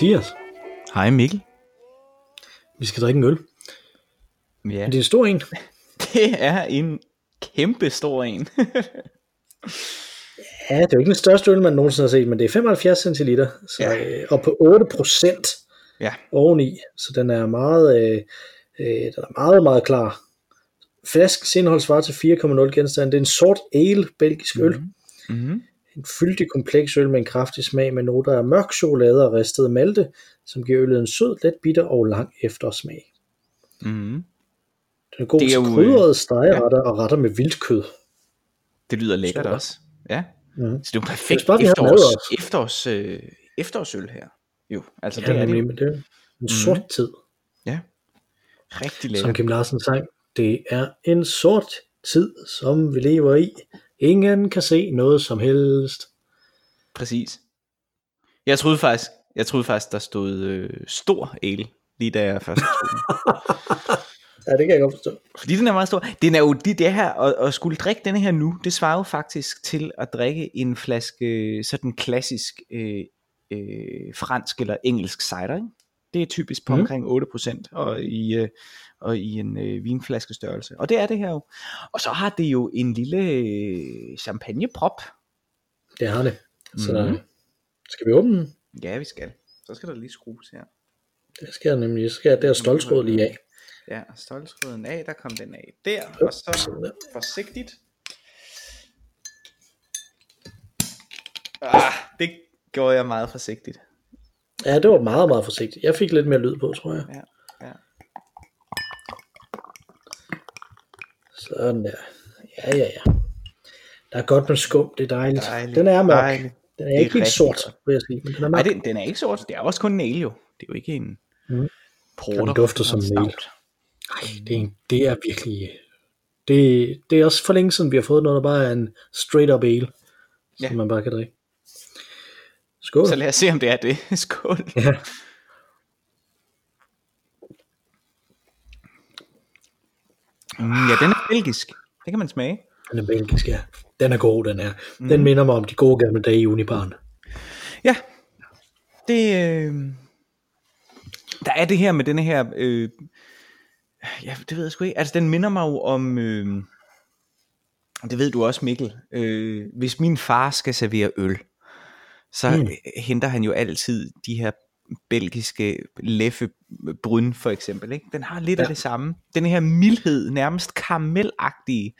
Hej Mathias. Hej Mikkel. Vi skal drikke en øl. Ja, Er det en stor en? det er en kæmpe stor en. Ja, det er jo ikke den største øl, man nogensinde har set, men det er 75 centiliter, så, Ja. øh, og på 8 procent ja, oveni, så den er meget, øh, øh, den er meget, meget klar. Flaskens indhold svarer til 4,0 genstand. Det er en sort ale, belgisk øl. mm-hmm. En fyldig kompleks øl med en kraftig smag med noter af mørk chokolade og ristet malte, som giver øllet en sød, let bitter og lang eftersmag. Mm-hmm. Den er god Det er til øh, krydrede stegeretter og retter med vildt kød. det lyder lækkert Super. også. Ja, Mhm. så det er jo perfekt har mad efterårs, efterårs, øh, efterårsøl her. Jo, altså Ja, det er det men det er en sort tid. Ja, rigtig Som lækkert. Kim Larsen sang, det er en sort tid, som vi lever i. Ingen kan se noget som helst. Præcis. Jeg troede faktisk, jeg troede faktisk der stod øh, stor ale, lige da jeg først den. Ja, det kan jeg godt forstå. Fordi den er meget stor. Den er jo det, det her, at, at skulle drikke denne her nu, det svarer jo faktisk til at drikke en flaske sådan klassisk øh, øh, fransk eller engelsk cider. Ikke? Det er typisk på Mhm. omkring 8% og i, øh, og i en øh, vinflaske størrelse. Og det er det her jo. Og så har det jo en lille øh, champagneprop. Det har det. Så Mhm. skal vi åbne den? Ja, vi skal. Så skal der lige skrues her. Det skal jeg nemlig. Så skal jeg der stoltråd lige af. Ja, stoltskruden af, der kom den af der, og så der. forsigtigt. Ah, det gjorde jeg meget forsigtigt. Ja, det var meget, meget forsigtigt. Jeg fik lidt mere lyd på, tror jeg. Ja, ja. Sådan der. Ja, ja, ja. Der er godt med skum, det er dejligt. Dejligt, Den er mørk. dejligt. Den er er ikke helt sort, godt. vil jeg sige, men den er Nej, mørk. den, den er ikke sort. Det er også kun en ale jo. Det er jo ikke en Mm. porter. Den dufter som en stout. ale. Ej, det er, en- det er virkelig... Det, det er også for længe siden, vi har fået noget, der bare er en straight up ale, Ja. som man bare kan drikke. Skål. Så lad os se, om det er det. Skål. Ja. Mm, ja, den er belgisk. Det kan man smage. Den er belgisk, ja. Den er god, den er. Den minder mig om de gode gamle dage i Unibaren. Ja, det, øh, der er det her med denne her, øh, ja, det ved jeg sgu ikke, altså den minder mig jo om, øh, det ved du også Mikkel, øh, hvis min far skal servere øl, så Mm. henter han jo altid de her belgiske Leffe Bryn for eksempel, ikke? den har lidt ja. Af det samme, den her mildhed, nærmest karamelagtige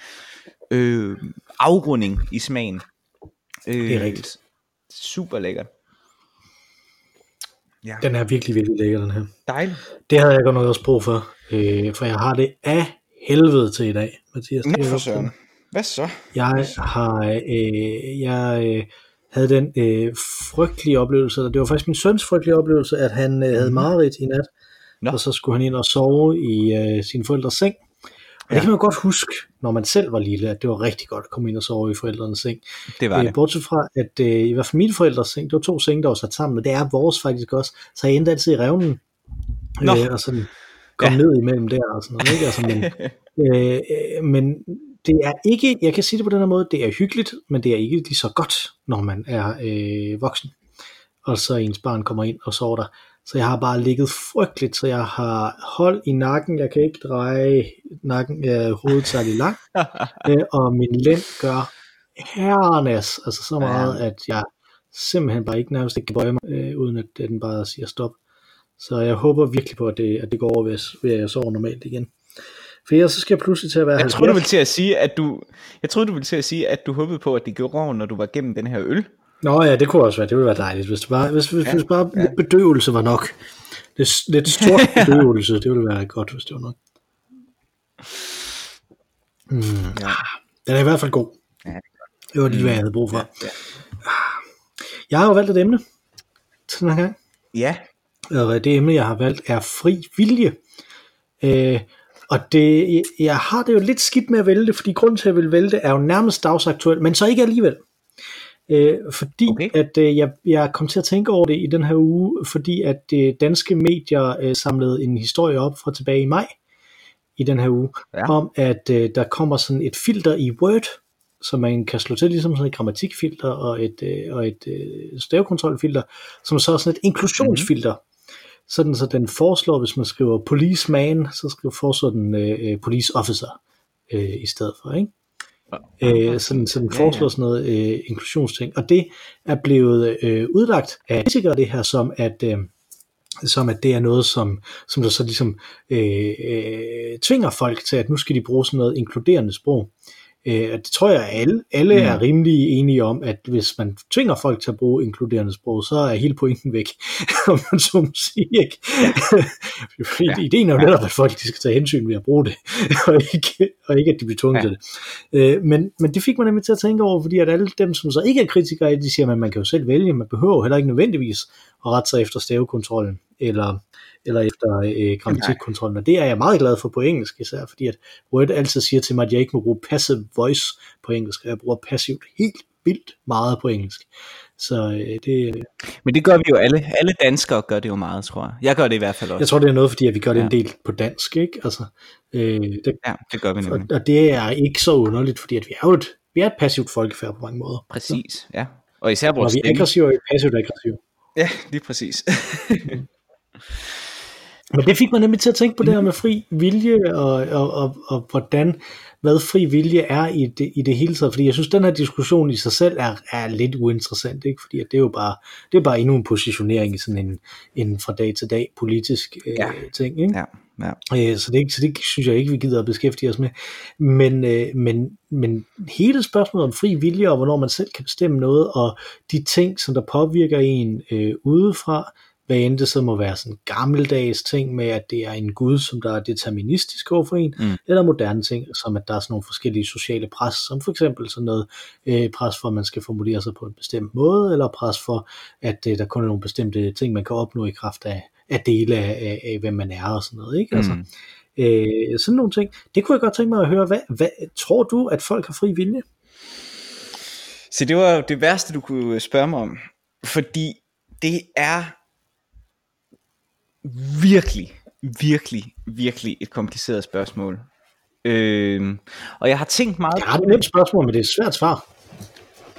øh, afrunding i smagen. Øh, Det er rigtigt. Super lækkert. Ja. Den er virkelig, virkelig lækker, den her. Dejligt. Det havde jeg godt nok også brug for, øh, for jeg har det af helvede til i dag, Mathias. Nå for søren. Hvad så? Jeg har, øh, jeg øh, havde den øh, frygtelige oplevelse, det var faktisk min søns frygtelige oplevelse, at han øh, havde mareridt i nat, Nå. og så skulle han ind og sove i øh, sin forældres seng. Og det Ja. kan man godt huske, når man selv var lille, at det var rigtig godt at komme ind og sove i forældrenes seng. Det var Øh, det. bortset fra, at øh, i hvert fald mine forældres seng, det var to senge, der var sat sammen, og det er vores faktisk også, så jeg endte altid i revnen, Nå. øh, og sådan kom Ja. ja. ned imellem der og sådan noget, ikke? Altså, men, øh, øh, men det er ikke, jeg kan sige det på den her måde, det er hyggeligt, men det er ikke lige så godt, når man er øh, voksen, og så ens barn kommer ind og sover der. Så jeg har bare ligget frygteligt, så jeg har hold i nakken, jeg kan ikke dreje nakken, øh, hovedet særlig langt, øh, og min lænd gør herrenas, altså så meget, at jeg simpelthen bare ikke nærmest ikke kan bøje mig, øh, uden at den bare siger stop. Så jeg håber virkelig på, at det, at det går over, at jeg sover normalt igen. For ellers så skal jeg pludselig til at være Jeg troede, du 70. ville til at sige, at du, jeg troede, du ville til at sige, at du håbede på, at det gjorde over, når du var gennem den her øl. Nå ja, det kunne også være, det ville være dejligt, hvis, det bare, hvis, hvis, Ja, hvis bare ja. bedøvelse var nok. Lidt, lidt stor bedøvelse, det ville være godt, hvis det var nok. Mm, Ja. den er i hvert fald god. Ja, Det var lige, hvad jeg havde brug for. Ja. Jeg har jo valgt et emne til den her gang. Ja, Og det emne, jeg har valgt, er fri vilje. Øh, og det, jeg har det jo lidt skidt med at vælge det, fordi grunden til, at jeg vil vælge det, er jo nærmest dagsaktuelt, men så ikke alligevel. Øh, fordi Okay. at øh, jeg, jeg kom til at tænke over det i den her uge, fordi at øh, danske medier øh, samlede en historie op fra tilbage i maj i den her uge, Ja. om at øh, der kommer sådan et filter i Word, så man kan slå til ligesom sådan et grammatikfilter og et, øh, og et øh, stavekontrolfilter, som så er sådan et inklusionsfilter. Mm-hmm. Sådan så den foreslår, hvis man skriver policeman, så skriver foreslår den øh, police officer øh, i stedet for, ikke? Øh, sådan, så den foreslår sådan noget øh, inklusionsting. Og det er blevet øh, udlagt af kritikere det her som, at øh, som at det er noget, som, som der så ligesom øh, øh, tvinger folk til, at nu skal de bruge sådan noget inkluderende sprog. Øh, det tror jeg, at alle, alle mm. er rimelig enige om, at hvis man tvinger folk til at bruge inkluderende sprog, så er hele pointen væk, om man så må sige. Ikke? ja. Ideen er jo netop, at folk de skal tage hensyn ved at bruge det, og ikke, og ikke at de bliver tvunget ja. til det. Øh, men, men det fik man nemlig til at tænke over, fordi at alle dem, som så ikke er kritikere, de siger, at man kan jo selv vælge, man behøver heller ikke nødvendigvis at rette sig efter stavekontrollen, eller eller efter øh, grammatikkontrollen, og det er jeg meget glad for på engelsk især, fordi at Word altid siger til mig, at jeg ikke må bruge passive voice på engelsk, og jeg bruger passivt helt vildt meget på engelsk. Så øh, det... Men det gør vi jo alle. Alle danskere gør det jo meget, tror jeg. Jeg gør det i hvert fald også. Jeg tror, det er noget, fordi at vi gør det ja. en del på dansk, ikke? Altså, øh, det, ja, det gør vi nemlig. Og, og det er ikke så underligt, fordi at vi er jo et, vi er et passivt folkefærd på mange måder. Præcis, så. ja. Og især vores Når vi er aggressive og passivt aggressive. Ja, lige præcis. Men det fik mig nemlig til at tænke på det her med fri vilje, og, og, og, og hvordan, hvad fri vilje er i det, i det hele taget, fordi jeg synes, den her diskussion i sig selv er, er lidt uinteressant, ikke? fordi det er jo bare, det er bare endnu en positionering i sådan en, en fra dag til dag politisk øh, ja. ting. Ikke? Ja. Ja. Øh, så, det, så det synes jeg ikke, vi gider at beskæftige os med. Men, øh, men, men hele spørgsmålet om fri vilje, og hvornår man selv kan bestemme noget, og de ting, som der påvirker en øh, udefra, hvad end det så må være sådan gammeldags ting med, at det er en gud, som der er deterministisk overfor en, mm. eller moderne ting, som at der er sådan nogle forskellige sociale pres, som for eksempel sådan noget øh, pres for, at man skal formulere sig på en bestemt måde, eller pres for, at øh, der kun er nogle bestemte ting, man kan opnå i kraft af, af dele af, af, af hvem man er og sådan noget. Ikke? Altså, mm. øh, sådan nogle ting. Det kunne jeg godt tænke mig at høre. Hvad, hvad, tror du, at folk har fri vilje? Så det var det værste, du kunne spørge mig om. Fordi det er virkelig, virkelig, virkelig et kompliceret spørgsmål. Øh, og jeg har tænkt meget... Jeg har et nemt spørgsmål, men det er et svært svar.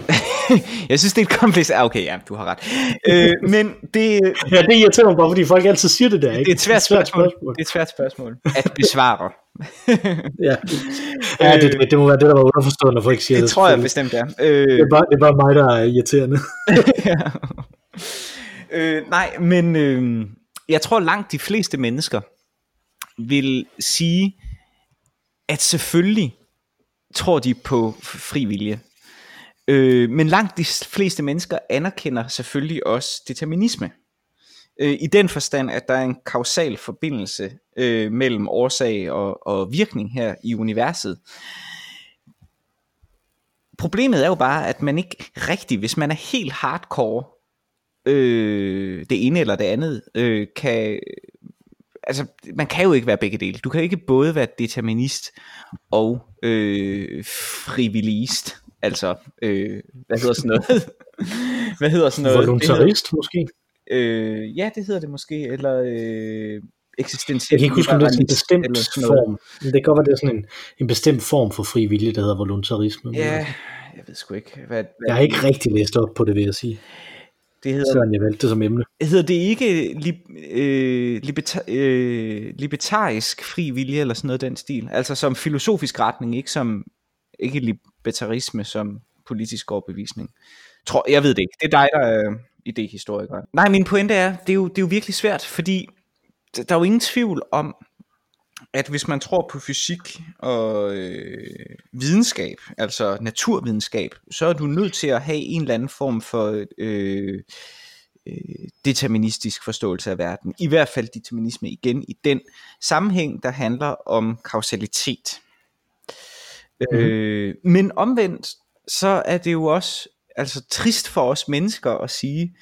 jeg synes, det er et kompliceret... Ah, okay, ja, du har ret. Øh, men det... ja, det irriterer mig bare, fordi folk altid siger det der, ikke? Det er et svært, svært spørgsmål. spørgsmål. Det er et svært spørgsmål at besvare. ja, ja det, det, det, må være det, der var underforstået, når folk siger det. Det tror jeg bestemt, ja. Øh... Det, er bare, det er bare mig, der er irriterende. ja. øh, nej, men... Øh, jeg tror langt de fleste mennesker vil sige, at selvfølgelig tror de på fri vilje. Øh, men langt de fleste mennesker anerkender selvfølgelig også determinisme. Øh, I den forstand, at der er en kausal forbindelse øh, mellem årsag og, og virkning her i universet. Problemet er jo bare, at man ikke rigtig, hvis man er helt hardcore øh, det ene eller det andet, øh, kan, altså man kan jo ikke være begge dele. Du kan ikke både være determinist og øh, frivilligist. Altså, øh, hvad hedder sådan noget? hvad hedder sådan noget? Voluntarist hedder, måske? Øh, ja, det hedder det måske, eller øh, eksistentiel. Jeg kan ikke huske, om det er en bestemt form. Det kan godt være, det er sådan en, en bestemt form for frivillig, der hedder voluntarisme. Ja, jeg ved sgu ikke. Hvad, hvad jeg har ikke rigtig læst op på det, vil jeg sige. Det hedder, Sådan jeg valgte det som emne. Hedder det ikke li, øh, liberta, øh, libertarisk fri vilje eller sådan noget den stil? Altså som filosofisk retning, ikke som ikke libertarisme som politisk overbevisning. Tror, jeg ved det ikke. Det er dig, der er idehistoriker. Nej, min pointe er, det er jo, det er jo virkelig svært, fordi der er jo ingen tvivl om, at hvis man tror på fysik og øh, videnskab, altså naturvidenskab, så er du nødt til at have en eller anden form for øh, øh, deterministisk forståelse af verden. I hvert fald determinisme igen i den sammenhæng, der handler om kausalitet. Mm. Øh, men omvendt, så er det jo også altså trist for os mennesker at sige,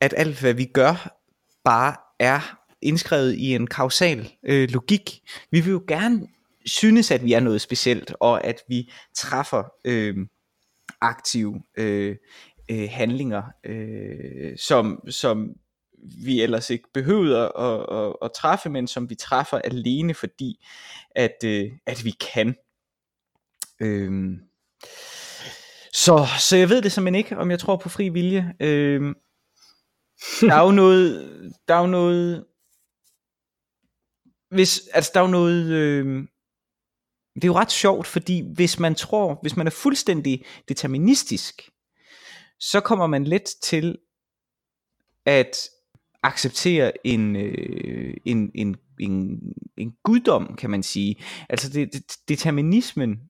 at alt hvad vi gør, bare er indskrevet i en kausal øh, logik. Vi vil jo gerne synes, at vi er noget specielt, og at vi træffer øh, aktive øh, øh, handlinger, øh, som, som vi ellers ikke behøver at, at, at træffe, men som vi træffer alene fordi, at, øh, at vi kan. Øh, Så, så jeg ved det simpelthen ikke, om jeg tror på fri vilje. Øh, der er jo noget, der er jo noget, hvis, altså der er jo noget, øh, det er jo ret sjovt, fordi hvis man tror, hvis man er fuldstændig deterministisk, så kommer man let til at acceptere en, øh, en, en, en, en guddom, kan man sige. Altså det, det, determinismen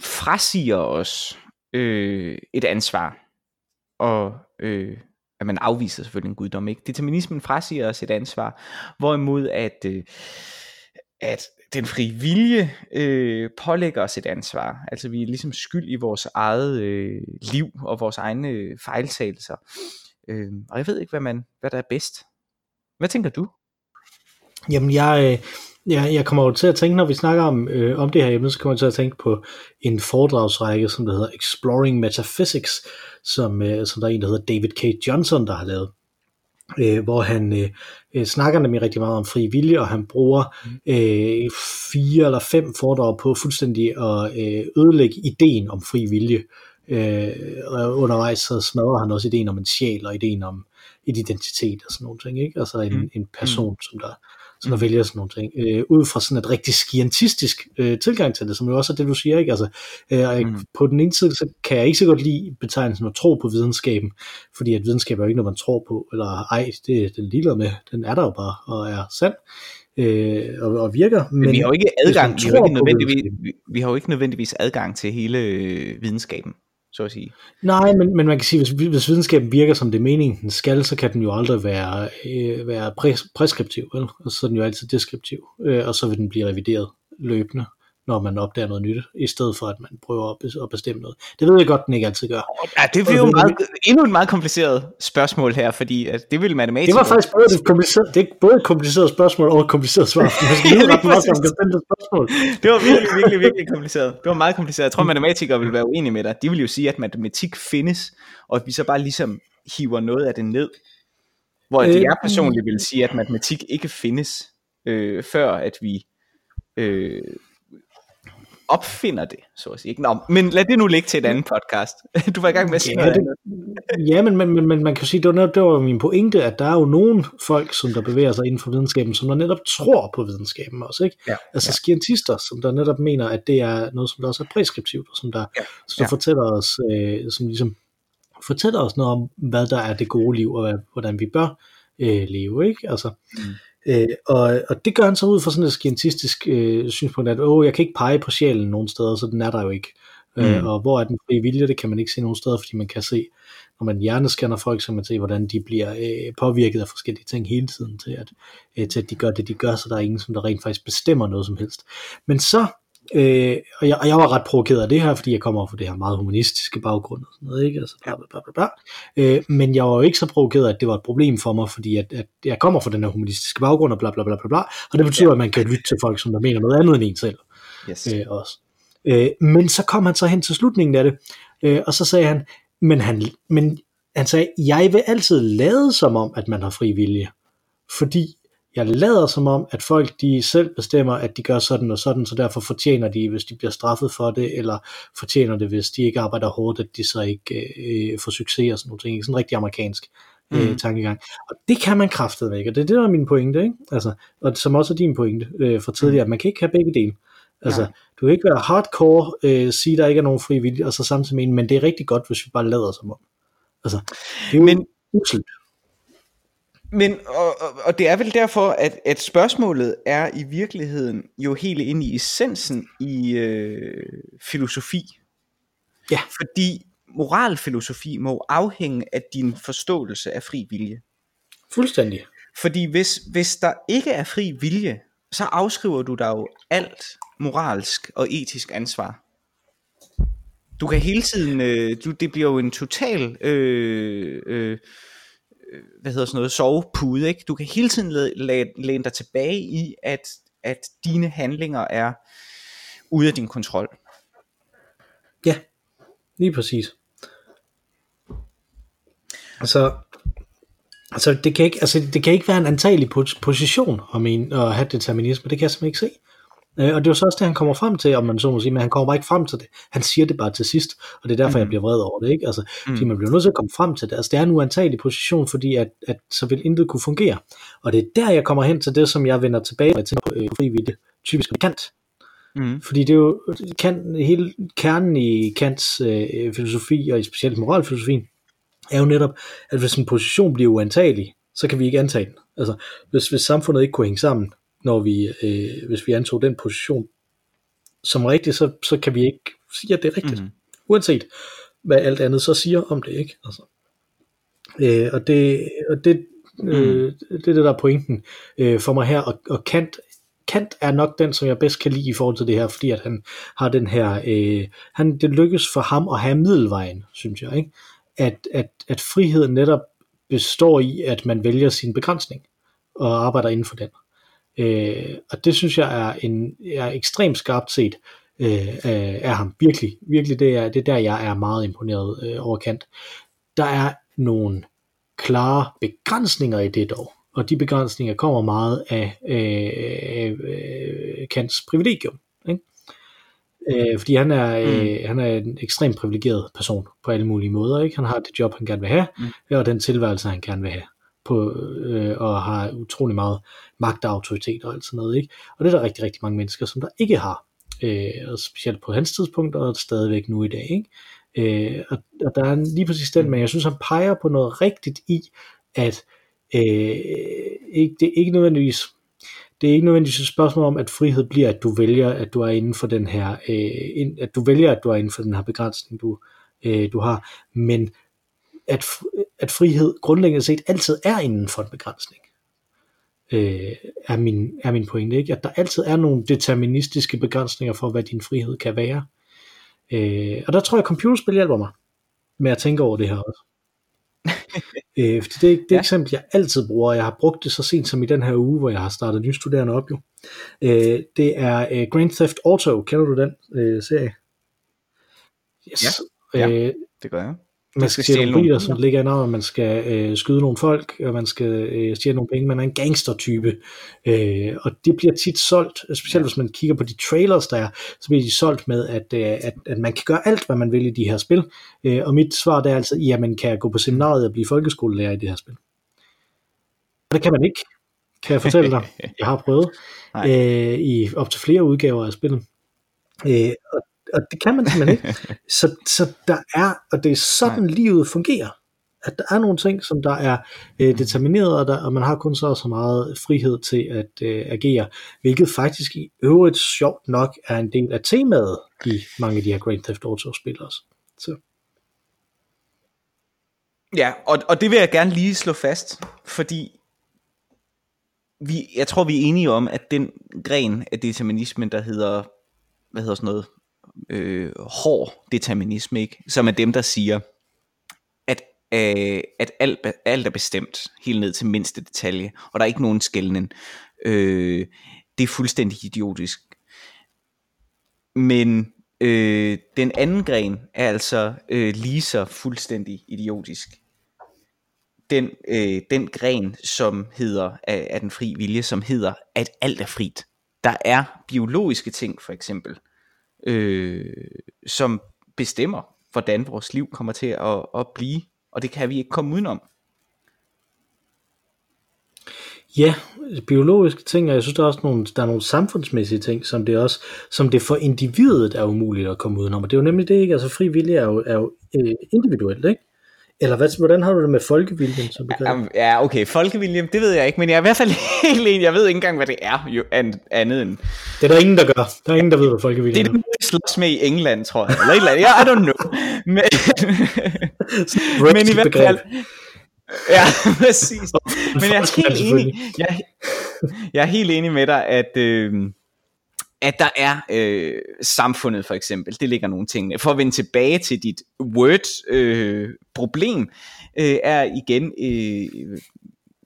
frasiger os øh, et ansvar, og øh, at man afviser selvfølgelig en guddom, ikke? Determinismen frasiger os et ansvar, hvorimod at, øh, at den frie vilje øh, pålægger os et ansvar. Altså vi er ligesom skyld i vores eget øh, liv og vores egne øh, fejltagelser. Øh, og jeg ved ikke, hvad, man, hvad der er bedst. Hvad tænker du? Jamen jeg, øh, øh, jeg, kommer jo til at tænke, når vi snakker om, øh, om det her emne, så kommer jeg til at tænke på en foredragsrække, som der hedder Exploring Metaphysics, som, øh, som der er en, der hedder David K. Johnson, der har lavet øh, hvor han øh, øh, snakker nemlig rigtig meget om fri vilje, og han bruger øh, fire eller fem foredrag på fuldstændig at øh, ødelægge ideen om fri vilje. Øh, og undervejs så smadrer han også ideen om en sjæl, og ideen om et identitet og sådan nogle ting, ikke? altså en, mm. en person, som der så der vælger sådan nogle ting, øh, ud fra sådan et rigtig skiantistisk øh, tilgang til det, som jo også er det, du siger, ikke? Altså, øh, mm. på den ene side, så kan jeg ikke så godt lide betegnelsen at tro på videnskaben, fordi at videnskab er jo ikke noget, man tror på, eller ej, det er den ligeglad med, den er der jo bare, og er sand, øh, og, og virker. Men, men vi har jo ikke adgang, vi har ikke, nødvendigvis, vi, vi har jo ikke nødvendigvis adgang til hele øh, videnskaben så at sige. Nej, men, men man kan sige, hvis, hvis videnskaben virker som det meningen den skal, så kan den jo aldrig være, øh, være præs, preskriptiv, vel? og så er den jo altid deskriptiv, øh, og så vil den blive revideret løbende når man opdager noget nyt, i stedet for at man prøver at bestemme noget. Det ved jeg godt, den ikke altid gør. Ja, det er jo meget, endnu et meget kompliceret spørgsmål her, fordi at det vil matematikere... Det var faktisk både et kompliceret, det er både et kompliceret spørgsmål og et kompliceret svar. Lige ret meget spørgsmål. Det var virkelig, virkelig, virkelig kompliceret. Det var meget kompliceret. Jeg tror, matematikere vil være uenige med dig. De vil jo sige, at matematik findes, og at vi så bare ligesom hiver noget af det ned. Hvor øh, jeg personligt vil sige, at matematik ikke findes, øh, før at vi øh, opfinder det, så at sige. Nå, men lad det nu ligge til et andet podcast. Du var i gang med at sige ja, det, Ja, men, men, men, men man kan sige, det var, det var min pointe, at der er jo nogle folk, som der bevæger sig inden for videnskaben, som der netop tror på videnskaben også, ikke? Ja, altså ja. skientister, som der netop mener, at det er noget, som der også er preskriptivt, og som der, ja, som der ja. fortæller os, øh, som ligesom fortæller os noget om, hvad der er det gode liv, og hvordan vi bør øh, leve, ikke? Altså, mm. Øh, og, og det gør han så ud fra sådan et skientistisk øh, synspunkt, at åh, jeg kan ikke pege på sjælen nogen steder, så den er der jo ikke. Øh, mm. Øh, og hvor er den frie vilje, det kan man ikke se nogen steder, fordi man kan se, når man hjernescanner folk, så man se, hvordan de bliver øh, påvirket af forskellige ting hele tiden til at, øh, til at de gør det, de gør, så der er ingen, som der rent faktisk bestemmer noget som helst. Men så Øh, og, jeg, og jeg var ret provokeret af det her, fordi jeg kommer fra det her meget humanistiske baggrund og sådan noget, ikke? Altså, bla, bla, bla, bla. Øh, men jeg var jo ikke så provokeret, at det var et problem for mig, fordi at, at jeg kommer fra den her humanistiske baggrund og bla bla bla bla bla, og det betyder, ja. at man kan lytte til folk, som der mener noget andet end en selv. Yes. Øh, også. Øh, men så kom han så hen til slutningen af det, øh, og så sagde han, men han, men han sagde, jeg vil altid lade som om, at man har fri vilje, fordi jeg lader som om, at folk de selv bestemmer, at de gør sådan og sådan, så derfor fortjener de, hvis de bliver straffet for det, eller fortjener det, hvis de ikke arbejder hårdt, at de så ikke øh, får succes og sådan noget. Sådan en rigtig amerikansk øh, mm. tankegang. Og det kan man kraftet væk, og det er det, der er min pointe, ikke? Altså, og som også er din pointe øh, for tidligere, at man kan ikke have begge dele. Altså, ja. du kan ikke være hardcore, øh, sige, der ikke er nogen fri vilje, og så samtidig mene, men det er rigtig godt, hvis vi bare lader som om. Altså, det er jo men, uselt. Men, og, og det er vel derfor, at, at spørgsmålet er i virkeligheden jo helt ind i essensen i øh, filosofi. Ja. Fordi moralfilosofi må afhænge af din forståelse af fri vilje. Fuldstændig. Fordi hvis, hvis der ikke er fri vilje, så afskriver du dig jo alt moralsk og etisk ansvar. Du kan hele tiden, øh, du, det bliver jo en total øh, Øh, Øh, hvad hedder sådan noget, sovepude, ikke? Du kan hele tiden læne dig tilbage i, at, at dine handlinger er ude af din kontrol. Ja, lige præcis. Altså, altså, det, kan ikke, altså det kan ikke være en antagelig position om en, at have determinisme, det kan jeg simpelthen ikke se. Øh, og det er jo så også det, han kommer frem til, om man så må sige, men han kommer bare ikke frem til det. Han siger det bare til sidst, og det er derfor, mm. jeg bliver vred over det. Ikke? Altså, mm. Fordi man bliver nødt til at komme frem til det. Altså, det er en uantagelig position, fordi at, at så vil intet kunne fungere. Og det er der, jeg kommer hen til det, som jeg vender tilbage til på øh, frivillige, typisk Kant. Mm. Fordi det er jo Kant, hele kernen i Kants øh, filosofi, og i specielt moralfilosofien, er jo netop, at hvis en position bliver uantagelig, så kan vi ikke antage den. Altså, hvis, hvis samfundet ikke kunne hænge sammen, når vi, øh, hvis vi antog den position som rigtigt, så, så kan vi ikke sige, at det er rigtigt. Mm. Uanset hvad alt andet så siger om det, ikke? Altså. Øh, og det, og det, øh, mm. det er det, der er pointen øh, for mig her, og, og Kant Kant er nok den, som jeg bedst kan lide i forhold til det her, fordi at han har den her, øh, han, det lykkes for ham at have middelvejen, synes jeg, ikke? At, at, at friheden netop består i, at man vælger sin begrænsning og arbejder inden for den. Øh, og det synes jeg er, en, er ekstremt skarpt set øh, af ham. Virkelig, virkelig det er, det er der, jeg er meget imponeret øh, over Kant. Der er nogle klare begrænsninger i det dog, og de begrænsninger kommer meget af øh, øh, Kants privilegium. Ikke? Øh, fordi han er, øh, mm. han er en ekstremt privilegeret person på alle mulige måder. Ikke? Han har det job, han gerne vil have, mm. og den tilværelse, han gerne vil have på, øh, og har utrolig meget magt og autoritet og alt sådan noget. Ikke? Og det er der rigtig, rigtig mange mennesker, som der ikke har. Øh, og specielt på hans tidspunkt, og stadigvæk nu i dag. Ikke? Øh, og, og der er lige præcis den, men jeg synes, han peger på noget rigtigt i, at øh, ikke, det er ikke nødvendigvis det er ikke nødvendigvis et spørgsmål om, at frihed bliver, at du vælger, at du er inden for den her, øh, at du vælger, at du er inden for den her begrænsning, du, øh, du har, men at, at frihed grundlæggende set altid er inden for en begrænsning. Øh, er, min, er min pointe, ikke? At der altid er nogle deterministiske begrænsninger for, hvad din frihed kan være. Øh, og der tror jeg, at computerspil hjælper mig med at tænke over det her også. øh, fordi det, det ja. eksempel, jeg altid bruger, og jeg har brugt det så sent som i den her uge, hvor jeg har startet nye studerende op jo. Øh, det er øh, Grand Theft Auto. Kender du den øh, serie? Yes. Ja, ja, det gør jeg man skal stjæle nogle biler, som ligger i navnet, man skal øh, skyde nogle folk, og man skal øh, stjæle nogle penge, man er en gangstertype, øh, og det bliver tit solgt, specielt hvis man kigger på de trailers, der er, så bliver de solgt med, at, øh, at, at man kan gøre alt, hvad man vil i de her spil, øh, og mit svar det er altså, jamen kan jeg gå på seminariet og blive folkeskolelærer i det her spil? Og det kan man ikke, kan jeg fortælle dig. Jeg har prøvet øh, i op til flere udgaver af spillet. Øh, og og det kan man simpelthen ikke. så, så der er, og det er sådan Nej. livet fungerer, at der er nogle ting, som der er øh, determineret, og, der, og man har kun så så meget frihed til at øh, agere, hvilket faktisk i øvrigt sjovt nok er en del af temaet i mange af de her Grand Theft Auto-spil også. Så. Ja, og, og det vil jeg gerne lige slå fast, fordi vi, jeg tror, vi er enige om, at den gren af determinismen, der hedder, hvad hedder sådan noget, øh, hård determinisme, ikke? som er dem, der siger, at, øh, at alt, alt er bestemt, helt ned til mindste detalje, og der er ikke nogen skældning. Øh, det er fuldstændig idiotisk. Men øh, den anden gren er altså øh, lige så fuldstændig idiotisk. Den, øh, den gren, som hedder af, af den fri vilje, som hedder, at alt er frit. Der er biologiske ting, for eksempel, øh, som bestemmer, hvordan vores liv kommer til at, at blive, og det kan vi ikke komme udenom. Ja, biologiske ting, og jeg synes der er også nogle, der er nogle samfundsmæssige ting, som det også, som det for individet er umuligt at komme udenom, og det er jo nemlig det, ikke? Altså fri vilje er jo, er jo øh, individuelt, ikke? Eller hvad, hvordan har du det med folkeviljen som begreb? Ja, okay, folkeviljen, det ved jeg ikke, men jeg er i hvert fald helt enig, jeg ved ikke engang, hvad det er, jo andet end... Det er der ingen, der gør. Der er ingen, der ved, hvad folkeviljen er. Det er det, vi slås med i England, tror jeg. Eller et eller andet. Ja, I don't know. Men, men i hvert fald... Ja, præcis. Men jeg er helt enig. Jeg, jeg er helt enig med dig, at... Øh, at der er øh, samfundet for eksempel, det ligger nogle ting. For at vende tilbage til dit Word-problem, øh, øh, er igen øh,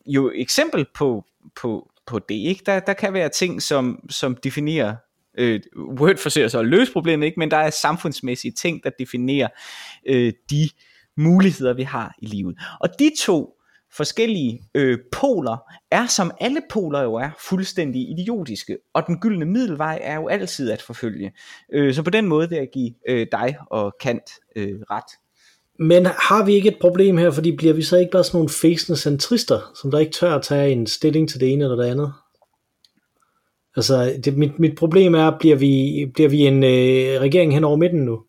jo eksempel på, på, på det. Ikke? Der, der kan være ting, som, som definerer øh, Word forsøger så at løse problemet, ikke? men der er samfundsmæssige ting, der definerer øh, de muligheder, vi har i livet. Og de to forskellige øh, poler er, som alle poler jo er, fuldstændig idiotiske. Og den gyldne middelvej er jo altid at forfølge. Øh, så på den måde vil jeg give øh, dig og Kant øh, ret. Men har vi ikke et problem her, fordi bliver vi så ikke bare sådan nogle fæsende centrister, som der ikke tør at tage en stilling til det ene eller det andet? Altså, det, mit, mit problem er, bliver vi, bliver vi en øh, regering hen over midten nu?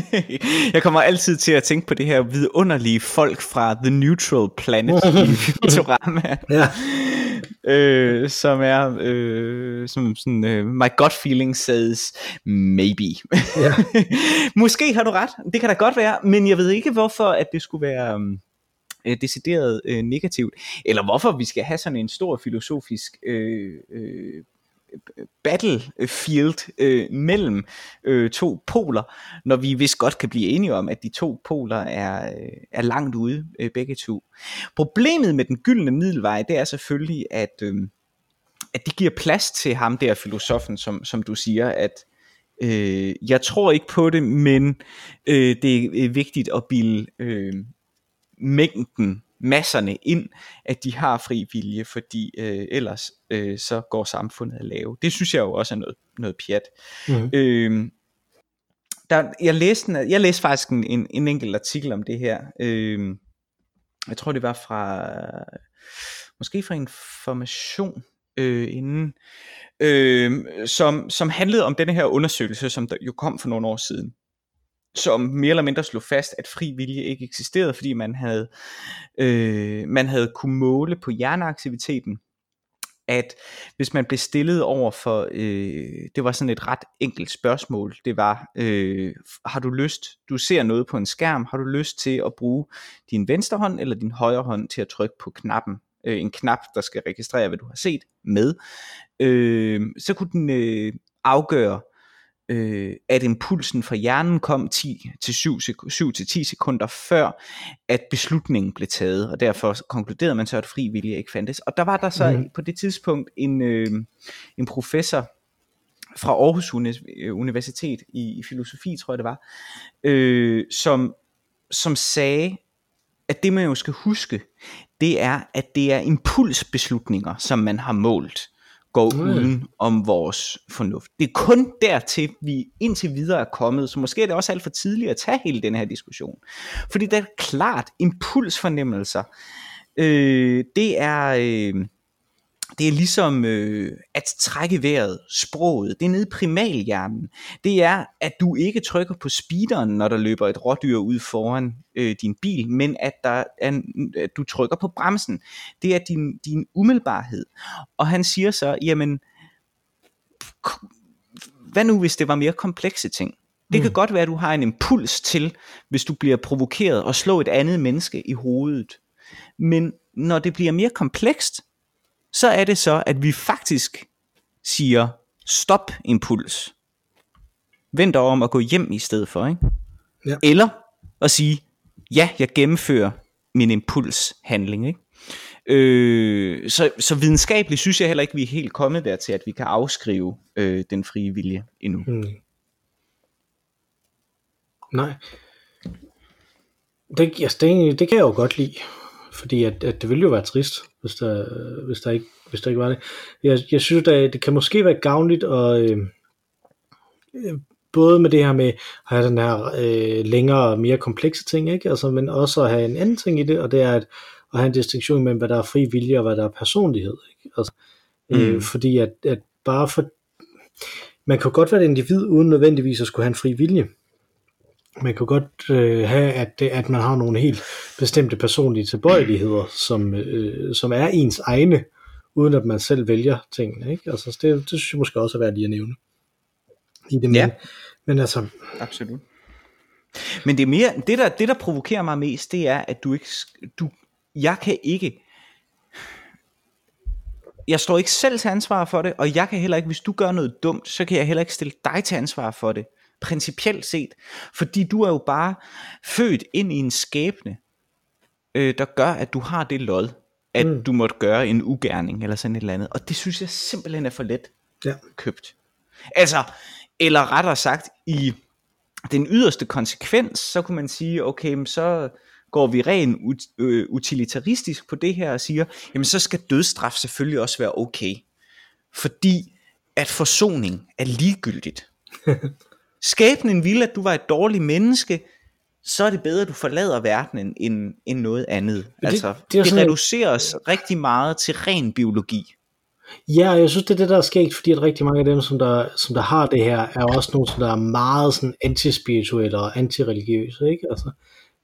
jeg kommer altid til at tænke på det her vidunderlige folk fra The Neutral Planet i Futurama. ja. Øh, som er øh, som sådan øh, my gut feeling says maybe. Ja. Måske har du ret. Det kan da godt være, men jeg ved ikke hvorfor at det skulle være øh, decideret øh, negativt, eller hvorfor vi skal have sådan en stor filosofisk øh, øh, battlefield øh, mellem øh, to poler, når vi vist godt kan blive enige om, at de to poler er, øh, er langt ude øh, begge to. Problemet med den gyldne middelvej, det er selvfølgelig, at, øh, at det giver plads til ham der filosofen, som, som du siger, at øh, jeg tror ikke på det, men øh, det er vigtigt at bilde øh, mængden masserne ind, at de har fri vilje, fordi øh, ellers øh, så går samfundet at lave. Det synes jeg jo også er noget, noget pjat. Mm. Øh, der, jeg, læste, jeg læste faktisk en, en, en enkelt artikel om det her. Øh, jeg tror det var fra, måske fra Information øh, inden, øh, som, som handlede om denne her undersøgelse, som der jo kom for nogle år siden som mere eller mindre slog fast, at fri vilje ikke eksisterede, fordi man havde, øh, man havde kunne måle på hjerneaktiviteten, at hvis man blev stillet over for, øh, det var sådan et ret enkelt spørgsmål, det var, øh, har du lyst, du ser noget på en skærm, har du lyst til at bruge din venstre hånd eller din højre hånd til at trykke på knappen, øh, en knap, der skal registrere, hvad du har set med, øh, så kunne den øh, afgøre, øh, at impulsen fra hjernen kom 10 til 7, 7 til 10 sekunder før, at beslutningen blev taget, og derfor konkluderede man så, at fri vilje ikke fandtes. Og der var der så mm. på det tidspunkt en, øh, en professor fra Aarhus Universitet i, i filosofi, tror jeg det var, øh, som, som sagde, at det man jo skal huske, det er, at det er impulsbeslutninger, som man har målt går mm. uden om vores fornuft. Det er kun dertil, vi indtil videre er kommet, så måske er det også alt for tidligt at tage hele den her diskussion. Fordi det er klart, impulsfornemmelser, øh, det er... Øh, det er ligesom øh, at trække vejret, sproget. Det er nede i primalhjernen. Det er, at du ikke trykker på speederen, når der løber et rådyr ud foran øh, din bil, men at, der er, at du trykker på bremsen. Det er din, din umiddelbarhed. Og han siger så, jamen, hvad nu hvis det var mere komplekse ting? Det kan mm. godt være, at du har en impuls til, hvis du bliver provokeret, og slå et andet menneske i hovedet. Men når det bliver mere komplekst, så er det så, at vi faktisk siger stop impuls. Vent om at gå hjem i stedet for, ikke? Ja. Eller at sige, ja, jeg gennemfører min impulshandling, ikke? Øh, så, så videnskabeligt synes jeg heller ikke, vi er helt kommet dertil, at vi kan afskrive øh, den frie vilje endnu. Hmm. Nej. Det, altså, det, det kan jeg jo godt lide fordi at, at det ville jo være trist, hvis der, hvis der, ikke, hvis der ikke var det. Jeg, jeg synes, at det kan måske være gavnligt at, øh, øh, både med det her med at have den her øh, længere og mere komplekse ting, ikke? Altså, men også at have en anden ting i det, og det er at, at have en distinktion mellem, hvad der er fri vilje og hvad der er personlighed. Ikke? Altså, øh, mm. Fordi at, at bare for, man kan godt være et individ uden nødvendigvis at skulle have en fri vilje man kan godt øh, have, at, det, at man har nogle helt bestemte personlige tilbøjeligheder, som, øh, som er ens egne, uden at man selv vælger tingene. Ikke? Altså, det, det synes jeg måske også er værd lige at nævne. I det, men, ja. men altså... Absolut. Men det, er mere, det, der, det, der provokerer mig mest, det er, at du ikke... Du, jeg kan ikke... Jeg står ikke selv til ansvar for det, og jeg kan heller ikke, hvis du gør noget dumt, så kan jeg heller ikke stille dig til ansvar for det principielt set, fordi du er jo bare født ind i en skæbne, øh, der gør, at du har det lod, at mm. du måtte gøre en ugerning, eller sådan et eller andet, og det synes jeg simpelthen er for let ja. købt. Altså, eller rettere sagt, i den yderste konsekvens, så kunne man sige, okay, men så går vi rent ut- øh, utilitaristisk på det her og siger, jamen så skal dødsstraf selvfølgelig også være okay. Fordi at forsoning er ligegyldigt. Skæbnen ville, at du var et dårligt menneske, så er det bedre, at du forlader verdenen end, end noget andet. det- altså, det det, det sådan- reduceres rigtig meget til ren biologi. Ja, jeg synes, det er det, der er sket, fordi at rigtig mange af dem, som der, som der har det her, er også nogle, som der er meget sådan antispirituelle og antireligiøse, ikke? Altså,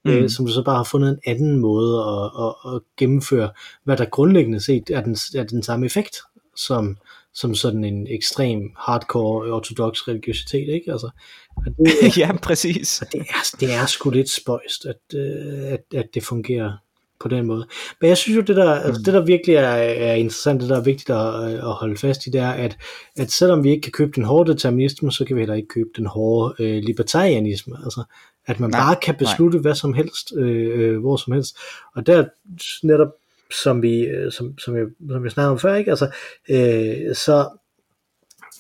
mm. øh, som så bare har fundet en anden måde at, at, at gennemføre, hvad der grundlæggende set er den, er den samme effekt, som, som sådan en ekstrem hardcore ortodox religiøsitet, ikke? Altså, og det, ja, præcis. det, er, det er sgu lidt spøjst, at, øh, at, at det fungerer på den måde. Men jeg synes jo, det der, altså, det der virkelig er, er interessant, det der er vigtigt at, at holde fast i, det er, at, at selvom vi ikke kan købe den hårde determinisme, så kan vi heller ikke købe den hårde øh, libertarianisme. Altså, at man Nej, nej, bare kan beslutte nej. hvad som helst, øh, øh, hvor som helst. Og der netop, som vi, øh, som, som, jeg, som jeg snakkede om før, ikke? Altså, øh, så,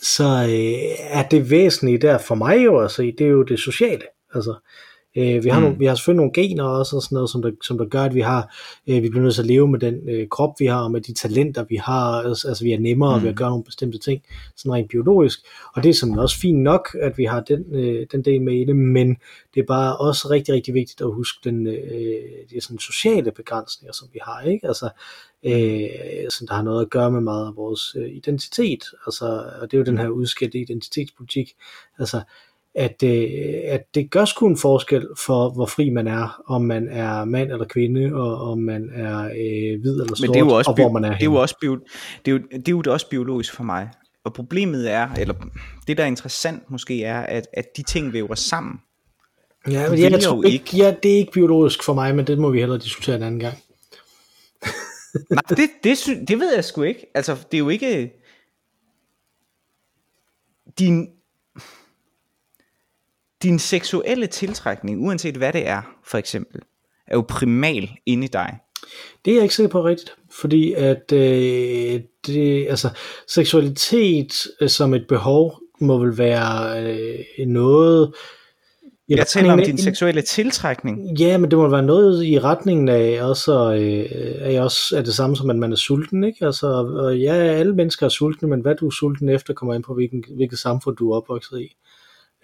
så øh, er det væsentlige der for mig jo at se, det er jo det sociale. Altså, øh, vi, har Mm. mm. nogle, vi har selvfølgelig nogle gener også, og sådan noget, som der, som der gør, at vi har, øh, vi bliver nødt til at leve med den øh, krop, vi har, og med de talenter, vi har. Altså, altså vi er nemmere mm. ved at gøre nogle bestemte ting, sådan rent biologisk. Og det er sådan også fint nok, at vi har den, øh, den del med i det, men det er bare også rigtig, rigtig vigtigt at huske den, øh, de sådan sociale begrænsninger, som vi har, ikke? Altså, øh, som der har noget at gøre med meget af vores øh, identitet. Altså, og det er jo den her udskilte identitetspolitik. Altså, at, øh, at det gør sgu en forskel for, hvor fri man er, om man er mand eller kvinde, og om man er øh, hvid eller sort, Men det er jo også, og hvor man er det er jo også, bio, det er jo, det er jo også biologisk for mig. Og problemet er, eller det der er interessant måske er, at, at de ting væver sammen. Ja, men jeg, jeg tror ikke, ikke. ja, det er ikke biologisk for mig, men det må vi hellere diskutere en anden gang. Nej, det, det, sy- det ved jeg sgu ikke. Altså, det er jo ikke... Din, din seksuelle tiltrækning, uanset hvad det er, for eksempel, er jo primal inde i dig. Det er jeg ikke sikker på rigtigt, fordi at øh, det, altså, seksualitet øh, som et behov må vel være øh, noget... i Jeg taler om af- din seksuelle tiltrækning. Ja, men det må være noget i retningen af også, øh, er også er det samme som, at man er sulten, ikke? Altså, og ja, alle mennesker er sultne, men hvad du er sulten efter, kommer ind på, hvilken, hvilket samfund du er opvokset i.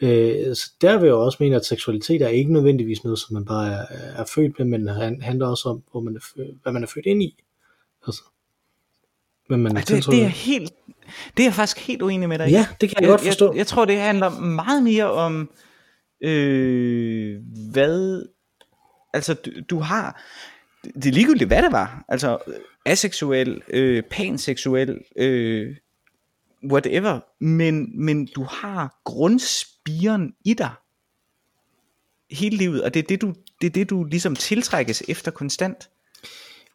Øh, så der vil jeg også mene, at seksualitet er ikke nødvendigvis noget, som man bare er, er født med, men han- handler også om, hvor man er født, hvad man er født ind i. Altså, hvad man er det, det, er helt, det er jeg faktisk helt uenig med dig. Ja, det kan jeg godt forstå. Jeg, jeg tror, det handler meget mere om, øh, hvad, altså du, du har, det er ligegyldigt, hvad det var, altså aseksuel, øh, panseksuel, øh, whatever, men, men du har grundspiren i dig hele livet, og det er det, du, det er det, du ligesom tiltrækkes efter konstant.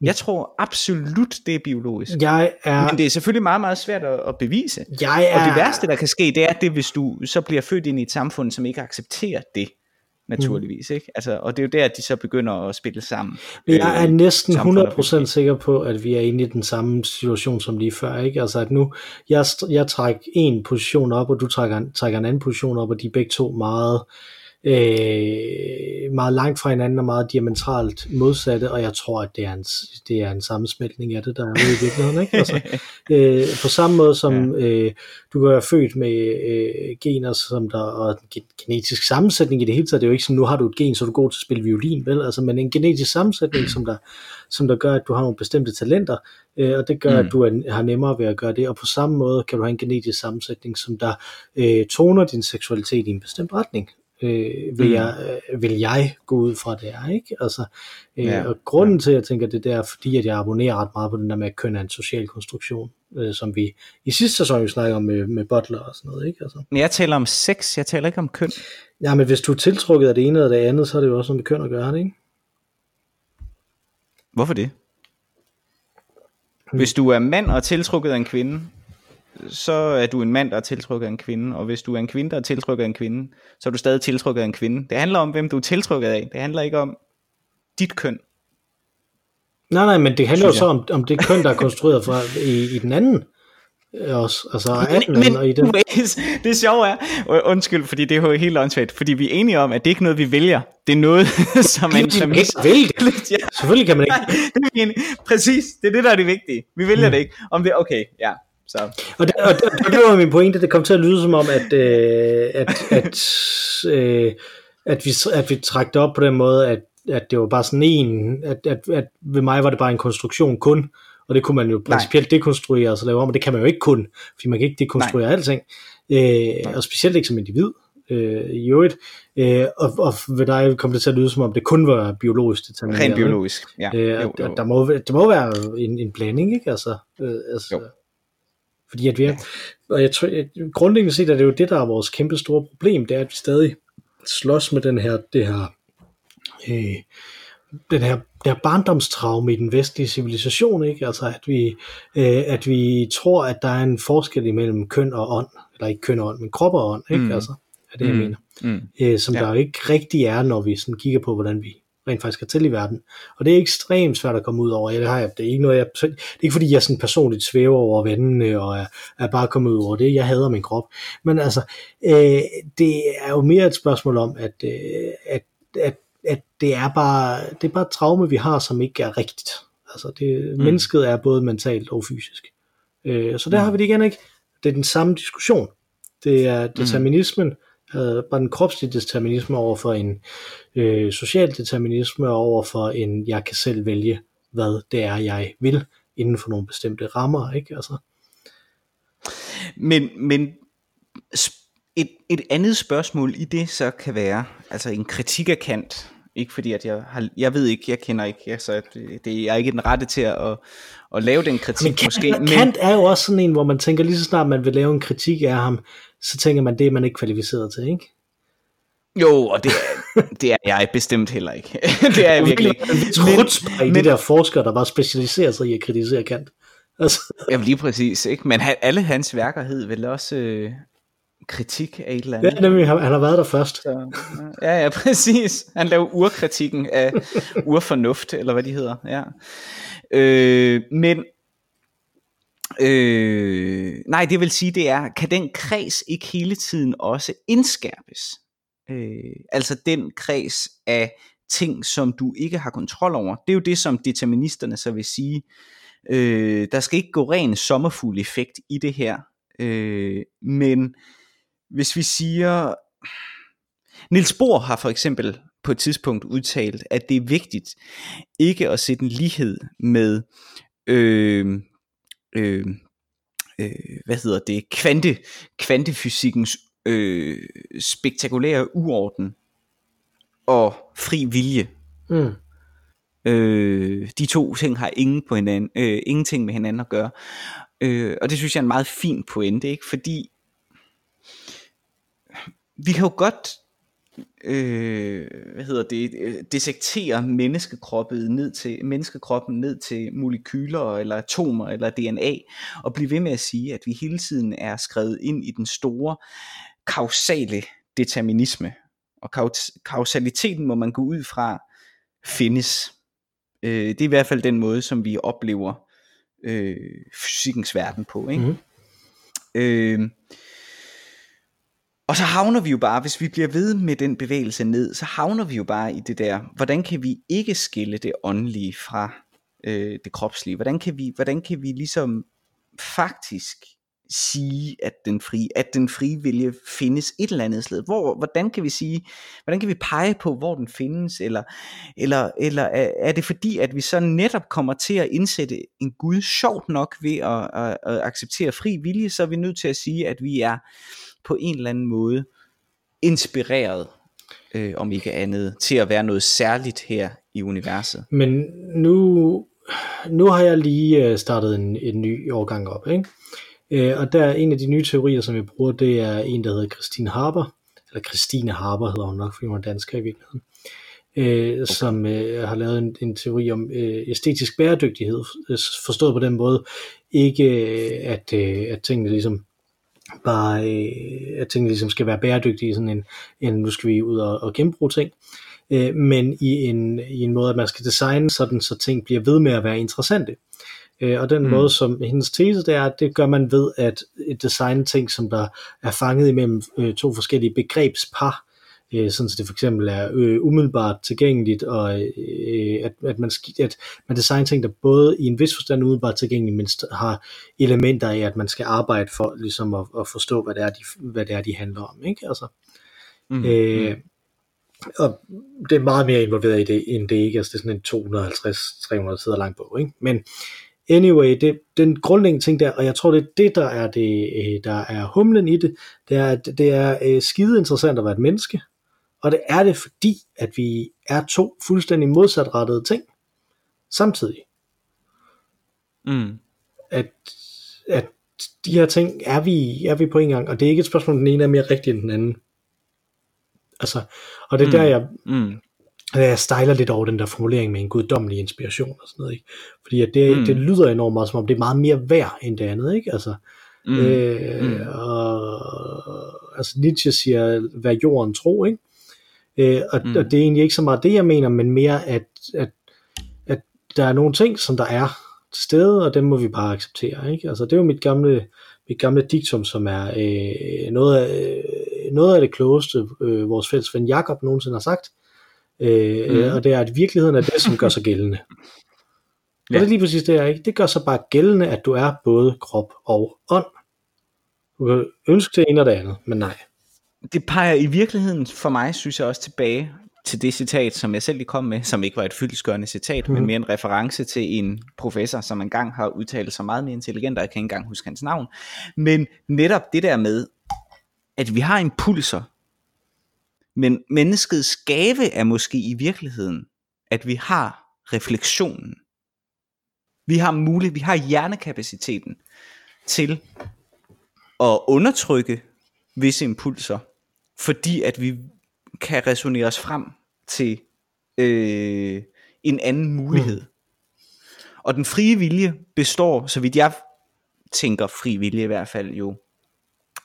Jeg tror absolut, det er biologisk. Jeg er, Men det er selvfølgelig meget, meget svært at, at bevise. jeg er, Og det værste, der kan ske, det er, det, hvis du så bliver født ind i et samfund, som ikke accepterer det, naturligvis. Ikke? Altså, og det er jo der, at de så begynder at spille sammen. Men jeg er Øh, næsten samfund og 100% sikker på, at vi er inde i den samme situation som lige før. Ikke? Altså at nu, jeg, jeg trækker en position op, og du trækker, en- trækker en anden position op, og de er begge to meget, øh, meget langt fra hinanden og meget diametralt modsatte, og jeg tror, at det er en, det er en sammensmeltning af det, der er ude i virkeligheden. Ikke? Altså, øh, på samme måde som øh, du kan være født med øh, gener, som der, og en gen- genetisk sammensætning i det hele taget, det er jo ikke sådan, nu har du et gen, så er du god til at spille violin, vel? Altså, men en genetisk sammensætning, som der, som der gør, at du har nogle bestemte talenter, øh, og det gør. Mm. at du er, har nemmere ved at gøre det, og på samme måde kan du have en genetisk sammensætning, som der øh, toner din seksualitet i en bestemt retning. Øh, vil, Mm. jeg, øh, vil jeg gå ud fra det er, ikke? Altså, øh, Ja, og grunden til, at jeg tænker det der, er fordi at jeg abonnerer ret meget på den der med, at køn er en social konstruktion, øh, som vi i sidste sæson jo snakker om med, med Butler og sådan noget, ikke? Altså, Men jeg taler om sex, jeg taler ikke om køn. ja, men hvis du er tiltrukket af det ene eller det andet, så er det jo også noget med køn at gøre, det ikke? Hvorfor det? Hvis du er mand og tiltrukket af en kvinde, så er du en mand, der er tiltrukket af en kvinde. Og hvis du er en kvinde, der er tiltrukket af en kvinde, så er du stadig tiltrukket af en kvinde. Det handler om, hvem du er tiltrukket af. Det handler ikke om dit køn. Nej, nej, men det handler jo så om, om det køn, der er konstrueret fra, i, i den anden. også, altså 18 Men og i den. det sjove er, undskyld, fordi det er jo helt åndssvagt, fordi vi er enige om, at det ikke er noget, vi vælger. Det er noget, som Man præmis. ikke vælge. Ja, Selvfølgelig kan man ikke. det er. Præcis, det er det, der er det vigtige. Vi vælger det ikke. Om det okay, ja. Så. Og det, og, det, og det var min pointe, det kom til at lyde som om, at, øh, at, at, øh, at, vi, at vi trak det op på den måde, at, at det var bare sådan en, at, at, at ved mig var det bare en konstruktion kun, og det kunne man jo principielt dekonstruere og så lave om, og det kan man jo ikke kun, fordi man kan ikke dekonstruere Nej. alting, øh, og specielt ikke som individ øh, i øvrigt, øh, og, og ved dig kom det til at lyde som om, det kun var biologisk determineret. Rent biologisk, ja. Øh, jo, der, jo. der, må, det må være en, en blanding, ikke? Altså, øh, altså, Jo. Fordi at vi er, og jeg tror, grundlæggende set er det jo det, der er vores kæmpe store problem, det er, at vi stadig slås med den her, det her, øh, den her, det her barndomstraume i den vestlige civilisation, ikke? Altså, at vi, øh, at vi tror, at der er en forskel imellem køn og ånd, eller ikke køn og ånd, men krop og ånd, ikke? Mm. Altså, er det, jeg Mm. mener Mm. øh, som ja. der jo ikke rigtig er, når vi sådan kigger på, hvordan vi rent faktisk er til i verden. Og det er ekstremt svært at komme ud over. Ja, det, har jeg, det er ikke noget, jeg, det er ikke fordi, jeg sådan personligt svæver over vandene, og er, er bare kommet ud over det. Jeg hader min krop. Men altså, øh, det er jo mere et spørgsmål om, at, øh, at, at, at det er bare det er bare et traume, vi har, som ikke er rigtigt. Altså, det, mm. mennesket er både mentalt og fysisk. Øh, så der Mm. har vi det igen ikke. Det er den samme diskussion. Det er determinismen, øh, bare den kropslige determinisme over for en øh, social determinisme over for en, jeg kan selv vælge, hvad det er, jeg vil, inden for nogle bestemte rammer, ikke? Altså, Men, men et, et andet spørgsmål i det så kan være, altså en kritik af Kant, ikke fordi at jeg har, jeg ved ikke, jeg kender ikke, altså øh, det, det jeg er ikke den rette til at, at, at lave den kritik men Kant, måske, men Kant er jo også sådan en, hvor man tænker, lige så snart man vil lave en kritik af ham, så tænker man, det er man ikke kvalificeret til, ikke? jo, og det er, det er jeg bestemt heller ikke. det er jeg virkelig ikke. Men, men- de der forskere, der bare specialiserer sig i at kritisere Kant. Altså, Jamen lige præcis, ikke? Men han, alle hans værker hed vel også øh, kritik af et eller ja, andet. nemlig, han, han har været der først. Så, ja, ja, præcis. Han lavede urkritikken af urfornuft, eller hvad de hedder. Ja. Øh, men, øh, nej, det vil sige, det er, kan den kreds ikke hele tiden også indskærpes? Øh, altså den kreds af ting, som du ikke har kontrol over. Det er jo det, som deterministerne så vil sige. Øh, der skal ikke gå ren sommerfugl effekt i det her. Øh, men hvis vi siger, Niels Bohr har for eksempel på et tidspunkt udtalt, at det er vigtigt ikke at sætte en lighed med, øh, øh, øh, hvad hedder det, kvante, kvantefysikkens øh, spektakulære uorden og fri vilje. Mm. Øh, de to ting har ingen på hinanden, øh, ingenting med hinanden at gøre. Øh, og det synes jeg er en meget fin pointe, ikke? fordi vi kan jo godt øh, hvad hedder det, øh, dissektere menneskekroppen ned til menneskekroppen ned til molekyler eller atomer eller DNA og blive ved med at sige at vi hele tiden er skrevet ind i den store kausale determinisme og kaus- kausaliteten må man gå ud fra findes øh, det er i hvert fald den måde som vi oplever øh, fysikkens verden på ikke? Mhm. Øh, og så havner vi jo bare, hvis vi bliver ved med den bevægelse ned, så havner vi jo bare i det der, hvordan kan vi ikke skille det åndelige fra øh, det kropslige? Hvordan kan, vi, hvordan kan vi ligesom faktisk sige, at den, fri, at den frie vilje findes et eller andet sted? Hvor, hvordan kan vi sige, hvordan kan vi pege på, hvor den findes? Eller, eller, eller er, er det fordi, at vi så netop kommer til at indsætte en Gud sjovt nok ved at, at, at acceptere fri vilje, så er vi nødt til at sige, at vi er på en eller anden måde inspireret, øh, om ikke andet, til at være noget særligt her i universet. Men nu, nu har jeg lige øh, startet en, en ny årgang op, ikke? Øh, og der er en af de nye teorier, som jeg bruger, det er en, der hedder Christine Harper, eller Christine Harper hedder hun nok, fordi hun er dansker i virkeligheden, øh, okay. som øh, har lavet en, en teori om øh, æstetisk bæredygtighed, forstået på den måde, ikke øh, at, øh, at tingene ligesom bare, øh, at tingene ligesom skal være bæredygtige, sådan en, en nu skal vi ud og, og genbruge ting, øh, men i en, i en måde, at man skal designe sådan, så ting bliver ved med at være interessante. Øh, og den mm. måde, som hendes tese det er, det gør man ved at designe ting, som der er fanget imellem øh, to forskellige begrebspar, øh, sådan så det for eksempel er øh, umiddelbart tilgængeligt, og øh, at, at, man, at man designer ting, der både i en vis forstand umiddelbart tilgængeligt, men har elementer af, at man skal arbejde for ligesom at, at forstå, hvad det, er, de, hvad det er, de handler om. Ikke? Altså, mm. Øh, mm. og det er meget mere involveret i det, end det ikke. Altså, det er sådan en 250-300 sider lang bog. Ikke? Men anyway, det, den grundlæggende ting der, og jeg tror, det er det, der er, det, øh, der er humlen i det, det er, at det er øh, skide interessant at være et menneske, og det er det, fordi at vi er to fuldstændig modsatrettede ting samtidig. Mm. At, at de her ting er vi, er vi på en gang, og det er ikke et spørgsmål, om den ene er mere rigtig end den anden. Altså, og det er mm. der, jeg, mm. jeg stejler lidt over den der formulering med en guddommelig inspiration og sådan noget, ikke? Fordi at det, mm. det lyder enormt meget, som om det er meget mere værd end det andet, ikke? Altså, mm. Øh, mm. Og, altså Nietzsche siger, hvad jorden tro, ikke? Øh, og, mm. og det er egentlig ikke så meget det, jeg mener, men mere, at, at, at der er nogle ting, som der er til stede, og dem må vi bare acceptere. Ikke? Altså, det er jo mit gamle, mit gamle diktum, som er øh, noget, af, øh, noget af det klogeste, øh, vores fælles ven Jakob nogensinde har sagt. Øh, mm. Og det er, at virkeligheden er det, som gør sig gældende. Ja. Og det er lige præcis det her, ikke? Det gør sig bare gældende, at du er både krop og ånd. Du kan ønske det ene og det andet, men nej det peger i virkeligheden for mig, synes jeg også tilbage til det citat, som jeg selv lige kom med, som ikke var et fyldesgørende citat, mm. men mhm. mere en reference til en professor, som engang har udtalt sig meget mere intelligent, og jeg kan ikke engang huske hans navn. Men netop det der med, at vi har impulser, men menneskets gave er måske i virkeligheden, at vi har refleksionen. Vi har mulighed, vi har hjernekapaciteten til at undertrykke visse impulser, fordi at vi kan resonere os frem til øh, en anden mulighed. Mm. Og den frie vilje består, så vidt jeg tænker fri vilje i hvert fald jo,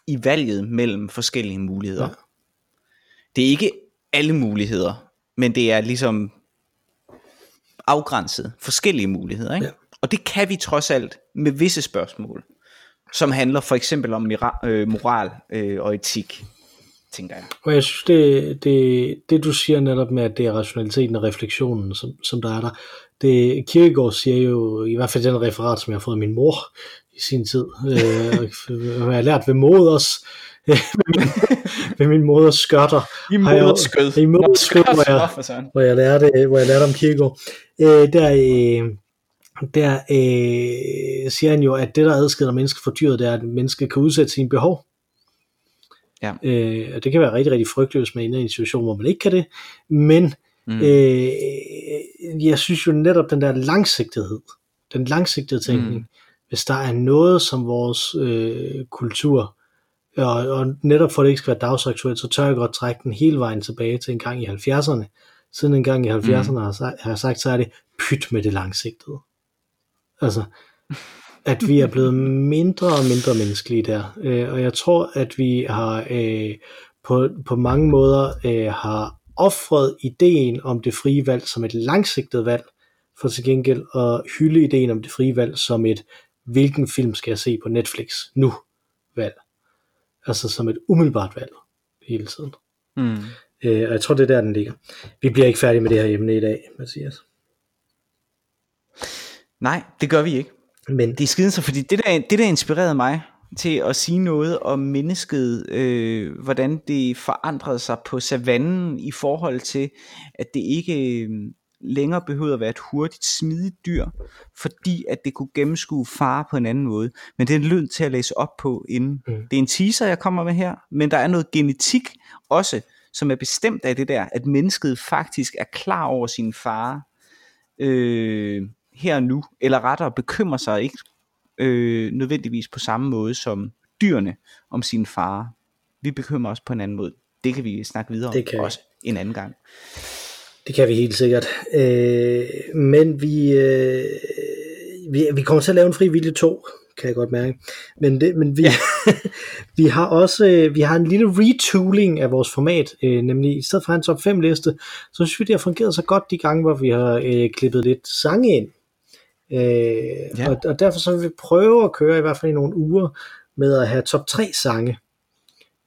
i valget mellem forskellige muligheder. Ja. Det er ikke alle muligheder, men det er ligesom afgrænset forskellige muligheder. Ikke? Ja. Og det kan vi trods alt med visse spørgsmål, som handler for eksempel om øh, moral øh, og etik tænker jeg. Og jeg synes, det, det, det du siger netop med, at det er rationaliteten og refleksionen, som, som der er der, det Kierkegaard siger jo, i hvert fald den referat, som jeg har fået af min mor i sin tid, øh, jeg har lært ved moders, ved min moders skørter. I moders skød. I moders skød, hvor jeg, hvor jeg, lærte, hvor jeg lærte om Kierkegaard. Øh, der, øh, der øh, siger han jo, at det, der adskiller mennesket fra dyret, det er, at mennesket kan udsætte sine behov. Ja. Øh, og det kan være rigtig, rigtig frygteligt, hvis man er i en situation, hvor man ikke kan det. Men mm. øh, jeg synes jo netop den der langsigtighed, den langsigtede tænkning, mm. hvis der er noget, som vores øh, kultur, og, og netop for at det ikke skal være dagsaktuelt, så tør jeg godt trække den hele vejen tilbage til en gang i 70'erne. Siden en gang i 70'erne mm. har, sagt, har jeg sagt, så er det pyt med det langsigtede. Altså, at vi er blevet mindre og mindre menneskelige der. Øh, og jeg tror, at vi har øh, på, på mange måder øh, har offret ideen om det frie valg som et langsigtet valg, for til gengæld at hylde ideen om det frie valg som et, hvilken film skal jeg se på Netflix nu valg. Altså som et umiddelbart valg hele tiden. Mm. Øh, og jeg tror, det er der, den ligger. Vi bliver ikke færdige med det her emne i dag, Mathias. Nej, det gør vi ikke. Men det er skiden så, fordi det der, det der inspirerede mig til at sige noget om mennesket, øh, hvordan det forandrede sig på savannen i forhold til, at det ikke øh, længere behøvede at være et hurtigt, smidigt dyr, fordi at det kunne gennemskue fare på en anden måde. Men det er en lyd til at læse op på inden. Mm. Det er en teaser, jeg kommer med her, men der er noget genetik også, som er bestemt af det der, at mennesket faktisk er klar over sin fare. Øh, her og nu, eller rettere bekymrer sig ikke øh, nødvendigvis på samme måde som dyrene om sin far. Vi bekymrer os på en anden måde. Det kan vi snakke videre det kan om også en anden gang. Det kan vi helt sikkert. Øh, men vi, øh, vi, vi kommer til at lave en fri vilje 2, kan jeg godt mærke. Men, det, men vi, ja. vi har også øh, vi har en lille retooling af vores format, øh, nemlig i stedet for en top 5 liste, så synes vi, det har fungeret så godt de gange, hvor vi har øh, klippet lidt sange ind Øh, ja. og, og derfor så vil vi prøve at køre i hvert fald i nogle uger med at have top 3 sange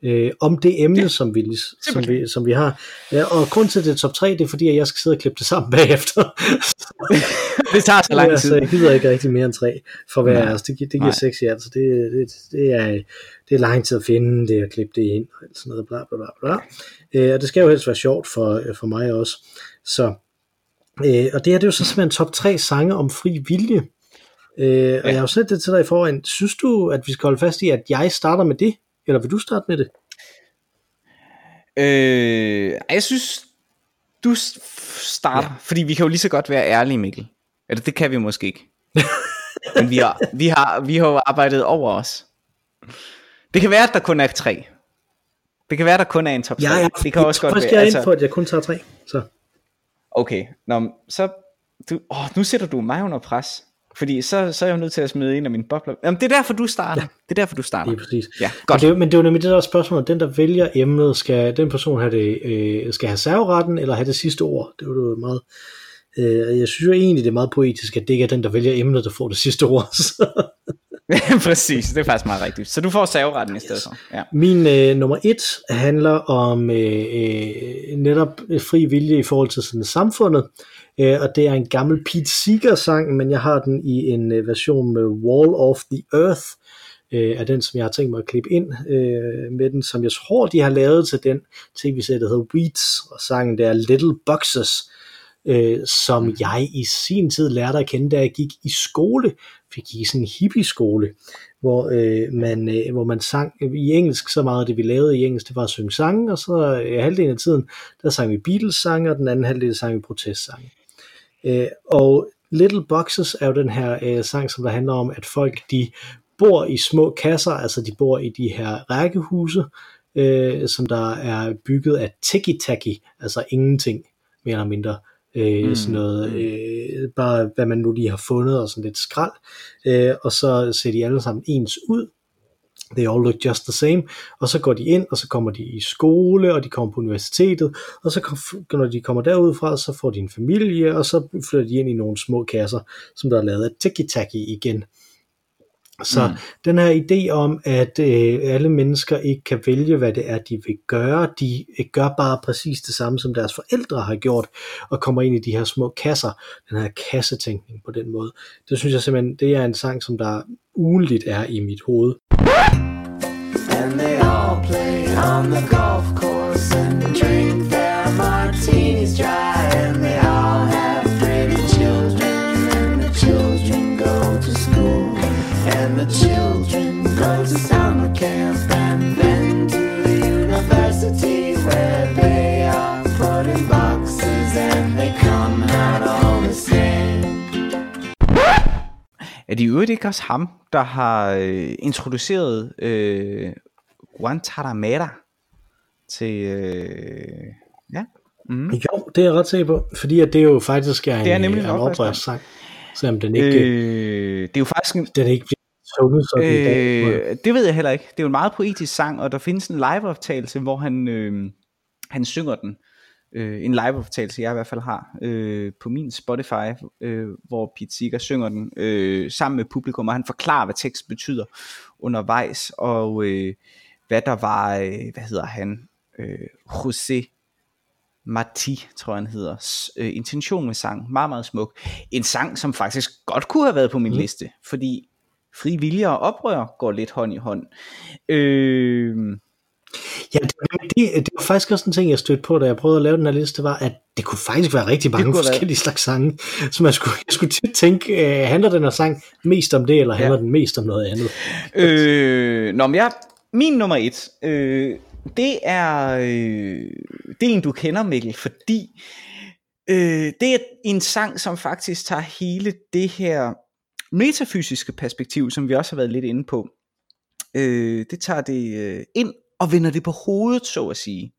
øh, om det emne, ja. som, vi, som, vi, som vi har. Ja, og grund til, det er top 3, det er fordi, at jeg skal sidde og klippe det sammen bagefter. det tager så lang tid. Ja, jeg gider ikke rigtig mere end tre for hver af os. Det, det giver seks i alt, så det, det, det, er, det er lang tid at finde det og klippe det ind og sådan noget, bla bla bla. bla. Øh, og det skal jo helst være sjovt for, for mig også. Så, øh, og det her det er jo så simpelthen top 3 sange om fri vilje. Øh, ja. Og jeg har jo sendt det til dig i forvejen. Synes du, at vi skal holde fast i, at jeg starter med det? Eller vil du starte med det? Øh, jeg synes, du starter, ja. fordi vi kan jo lige så godt være ærlige, Mikkel. Eller det kan vi måske ikke. Men vi har, vi, har, vi har jo arbejdet over os. Det kan være, at der kun er tre. Det kan være, at der kun er en top 3. Ja, ja. Det kan også godt være. Jeg altså... ind for, at jeg kun tager tre. Så. Okay, Nå, så du, åh, nu sætter du mig under pres. Fordi så, så er jeg jo nødt til at smide en af mine bobler. Jamen, det er derfor, du starter. Ja. Det er derfor, du starter. Det er præcis. Ja, godt. Men det, men det er jo nemlig det der spørgsmål, den der vælger emnet, skal den person have det, øh, skal have serveretten, eller have det sidste ord? Det er jo meget... Øh, jeg synes jo egentlig, det er meget poetisk, at det ikke er den, der vælger emnet, der får det sidste ord. Præcis, det er faktisk meget rigtigt. Så du får serveretten i stedet for. Ja. Min øh, nummer et handler om øh, øh, netop øh, fri vilje i forhold til sådan samfundet. Øh, og det er en gammel Pete Seeger sang, men jeg har den i en øh, version med Wall of the Earth, øh, er den, som jeg har tænkt mig at klippe ind øh, med den, som jeg tror, de har lavet til den tv-serie, der hedder Weeds, og sangen der Little Boxes, øh, som mm. jeg i sin tid lærte at kende, da jeg gik i skole, fik i sådan en hippie-skole, hvor, øh, man, øh, hvor man sang i engelsk, så meget af det vi lavede i engelsk, det var at synge sange, og så øh, halvdelen af tiden, der sang vi Beatles-sange, og den anden halvdel sang vi protestsange. Øh, og Little Boxes er jo den her øh, sang, som der handler om, at folk de bor i små kasser, altså de bor i de her rækkehuse, øh, som der er bygget af tiki-taki, altså ingenting mere eller mindre. Øh, mm. Sådan noget, øh, bare hvad man nu lige har fundet, og sådan lidt skrald. Øh, og så ser de alle sammen ens ud, they all look just the same, og så går de ind, og så kommer de i skole, og de kommer på universitetet, og så når de kommer derud fra, så får de en familie, og så flytter de ind i nogle små kasser, som der er lavet af tiki-taki igen. Så mm. den her idé om, at øh, alle mennesker ikke kan vælge, hvad det er, de vil gøre, de øh, gør bare præcis det samme, som deres forældre har gjort, og kommer ind i de her små kasser, den her kassetænkning på den måde. Det synes jeg simpelthen, det er en sang, som der ugenligt er i mit hoved. And they all play on the golf course and drink their martinis the children go to summer camp and then to the university where they are put in boxes and they come out all the same. Er det jo ikke også ham, der har øh, introduceret øh, Guantanamera til... Øh, ja. Mm. Jo, det er jeg ret sikker på, fordi at det jo faktisk er, det er en, nemlig en oprørssang, selvom den ikke... Øh, det er jo faktisk en... Den ikke sunget sådan øh, i dag. Det ved jeg heller ikke. Det er jo en meget poetisk sang, og der findes en live-optagelse, hvor han, øh, han synger den. Øh, en live-optagelse, jeg i hvert fald har, øh, på min Spotify, øh, hvor Pete Seeger synger den øh, sammen med publikum, og han forklarer, hvad teksten betyder undervejs, og... Øh, hvad der var, øh, hvad hedder han, øh, José Marti, tror jeg han hedder, øh, intention med sang, meget meget smuk. En sang, som faktisk godt kunne have været på min mm. liste, fordi fri vilje og oprør går lidt hånd i hånd. Øh, Ja, det, det, det var faktisk også en ting, jeg stødte på, da jeg prøvede at lave den her liste, var, at det kunne faktisk være rigtig mange forskellige være. slags sange. Så man skulle, jeg skulle tit tænke, øh, handler den her sang mest om det, eller handler ja. den mest om noget andet? Øh, nå, men jeg, min nummer et, øh, det er øh, det er en du kender Mikkel, fordi øh, det er en sang som faktisk tager hele det her metafysiske perspektiv, som vi også har været lidt inde på. Øh, det tager det øh, ind og vender det på hovedet, så at sige.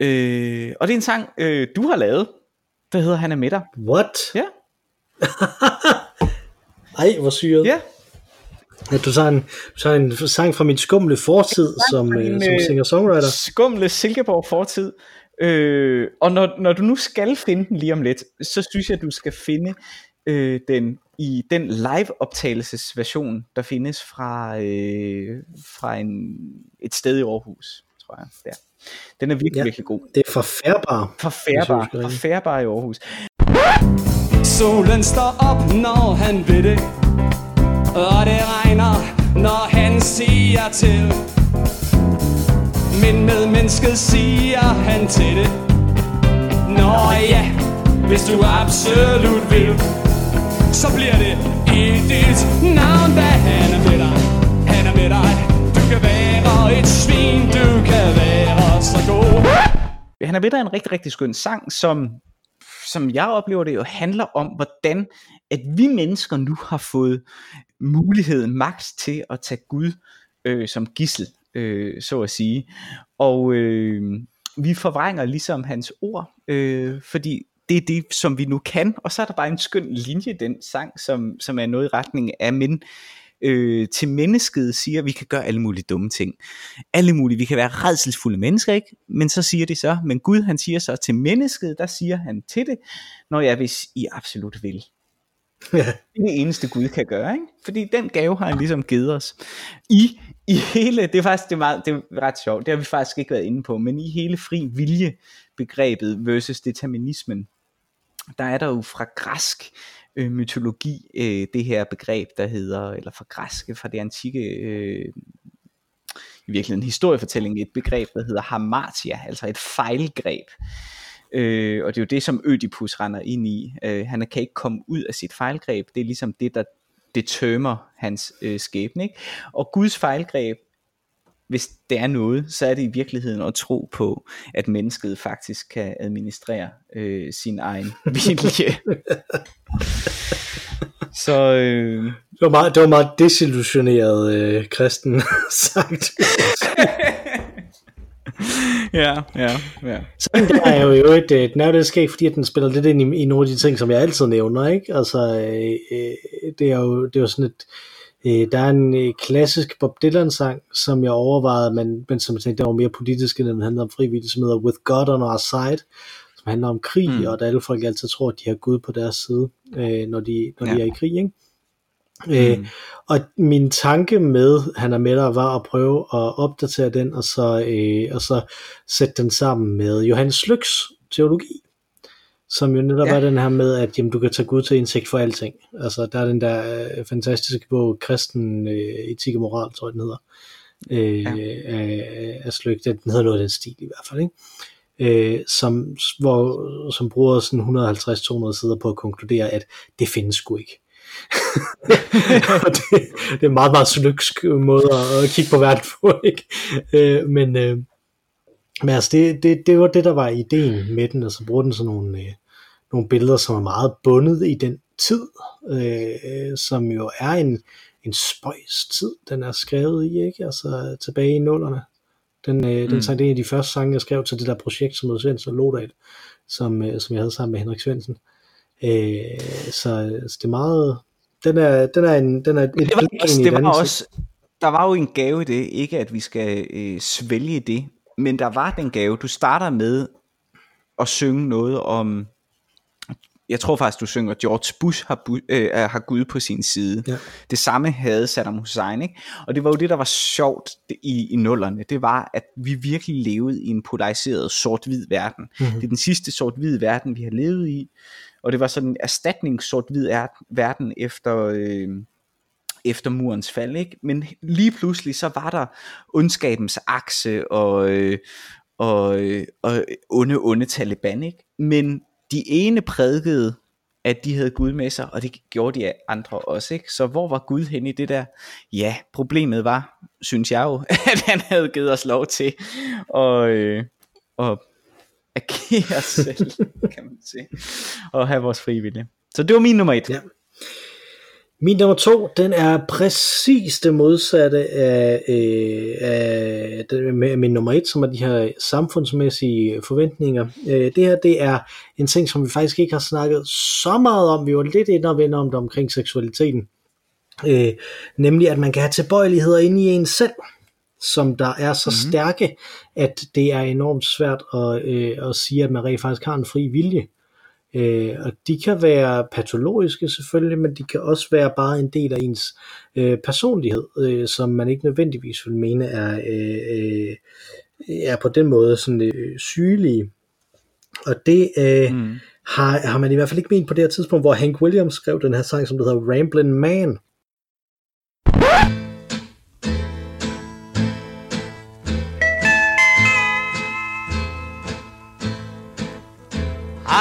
Øh, og det er en sang, øh, du har lavet, der hedder Han er med dig. What? Ja. Ej, hvor syret. Ja, at du tager en, du tager en sang fra min skumle fortid som, min, som øh, singer-songwriter. Skumle Silkeborg fortid. Øh, og når, når du nu skal finde den lige om lidt, så synes jeg, at du skal finde øh, den i den live optagelsesversion, der findes fra, øh, fra en, et sted i Aarhus, tror jeg. Der. Den er virkelig, ja, virkelig god. Det er forfærbar. Forfærbar, forfærbar i Aarhus. Solen står op, når han vil det Og det regner, når han siger til Men med mennesket siger han til det Nå ja, hvis du absolut vil så bliver det i dit navn, da han er med dig. Han er med dig. Du kan være et svin, du kan være så god. Han er ved dig en rigtig, rigtig skøn sang, som som jeg oplever det jo, handler om, hvordan at vi mennesker nu har fået mulighed, magt til at tage Gud øh, som gissel, øh, så at sige. Og øh, vi forvrænger ligesom hans ord, øh, fordi det er det, som vi nu kan. Og så er der bare en skøn linje i den sang, som, som er noget i retning af, men øh, til mennesket siger, at vi kan gøre alle mulige dumme ting. Alle mulige, vi kan være redselsfulde mennesker, ikke? Men så siger de så, men Gud han siger så til mennesket, der siger han til det, når jeg hvis I absolut vil. Ja. Det er det eneste Gud kan gøre, ikke? Fordi den gave har han ligesom givet os. I, i hele, det er faktisk det er meget, det er ret sjovt, det har vi faktisk ikke været inde på, men i hele fri vilje begrebet versus determinismen, der er der jo fra græsk øh, mytologi, øh, det her begreb, der hedder, eller fra græske, fra det antikke, øh, i virkeligheden historiefortælling, et begreb, der hedder hamartia, altså et fejlgreb. Øh, og det er jo det, som Ødipus render ind i. Øh, han kan ikke komme ud af sit fejlgreb. Det er ligesom det, der det tømmer hans øh, skæbne. Ikke? Og Guds fejlgreb hvis det er noget, så er det i virkeligheden at tro på, at mennesket faktisk kan administrere øh, sin egen vilje. så øh... det, var meget, det var meget desillusioneret øh, kristen sagt. ja, ja, ja. Så det er jo et, øh, den er jo det sker, fordi den spiller lidt ind i, i nogle af de ting, som jeg altid nævner, ikke? Altså, øh, øh, det er jo, det er jo sådan et, Øh, der er en øh, klassisk Bob Dylan sang, som jeg overvejede, men, men som jeg tænkte, der var mere politisk, end den handler om frivillige, som hedder With God on Our Side, som handler om krig, mm. og at alle folk altid tror, at de har Gud på deres side, øh, når, de, når ja. de er i krig. Ikke? Øh, mm. Og min tanke med Han er med dig var at prøve at opdatere den, og så, øh, og så sætte den sammen med Johannes Lyks teologi som jo netop ja. er den her med, at jamen, du kan tage Gud til indsigt for alting. Altså, der er den der øh, fantastiske bog, Kristen øh, Etik og Moral, tror jeg den hedder, øh, ja. af, af Sløg. Den hedder noget af den stil i hvert fald, ikke? Øh, som, hvor, som bruger sådan 150-200 sider på at konkludere, at det findes sgu ikke. det, det er en meget, meget sløgsk måde at, at kigge på verden på, ikke? Øh, men, øh, men altså, det, det, det var det, der var ideen med den, og så bruger den sådan nogle, øh, nogle billeder, som er meget bundet i den tid, øh, som jo er en, en spøjs tid, den er skrevet i, ikke? Altså tilbage i nullerne. Den, øh, mm. den sang, det er en af de første sange, jeg skrev til det der projekt, som hed Svends og Lodal, som, øh, som jeg havde sammen med Henrik Svendsen. Øh, så, så det er meget, den er, den er en, den er et, det var, også, det var også, der var jo en gave i det, ikke at vi skal øh, svælge det, men der var den gave, du starter med at synge noget om, jeg tror faktisk du synger, George Bush har, øh, har Gud på sin side. Ja. Det samme havde Saddam Hussein, ikke? Og det var jo det, der var sjovt i, i nullerne, det var, at vi virkelig levede i en polariseret sort-hvid verden. Mm-hmm. Det er den sidste sort-hvid verden, vi har levet i, og det var sådan en erstatning sort-hvid verden efter... Øh, efter murens fald, ikke? Men lige pludselig så var der ondskabens akse og, øh, og, øh, og onde, onde Taliban, ikke? Men de ene prædikede, at de havde Gud med sig, og det gjorde de andre også, ikke? Så hvor var Gud henne i det der? Ja, problemet var, synes jeg jo, at han havde givet os lov til at, øh, at agere selv, kan man sige, og have vores frivillige. Så det var min nummer et. Ja. Min nummer to, den er præcis det modsatte af, øh, af med min nummer et, som er de her samfundsmæssige forventninger. Øh, det her, det er en ting, som vi faktisk ikke har snakket så meget om. Vi var lidt ind og vende om det omkring seksualiteten. Øh, nemlig, at man kan have tilbøjeligheder inde i en selv, som der er så mm-hmm. stærke, at det er enormt svært at, øh, at sige, at man rent faktisk har en fri vilje. Øh, og de kan være patologiske selvfølgelig, men de kan også være bare en del af ens øh, personlighed, øh, som man ikke nødvendigvis vil mene er, øh, øh, er på den måde sådan øh, sygelige. Og det øh, mm. har, har man i hvert fald ikke ment på det her tidspunkt, hvor Hank Williams skrev den her sang, som hedder Ramblin' Man.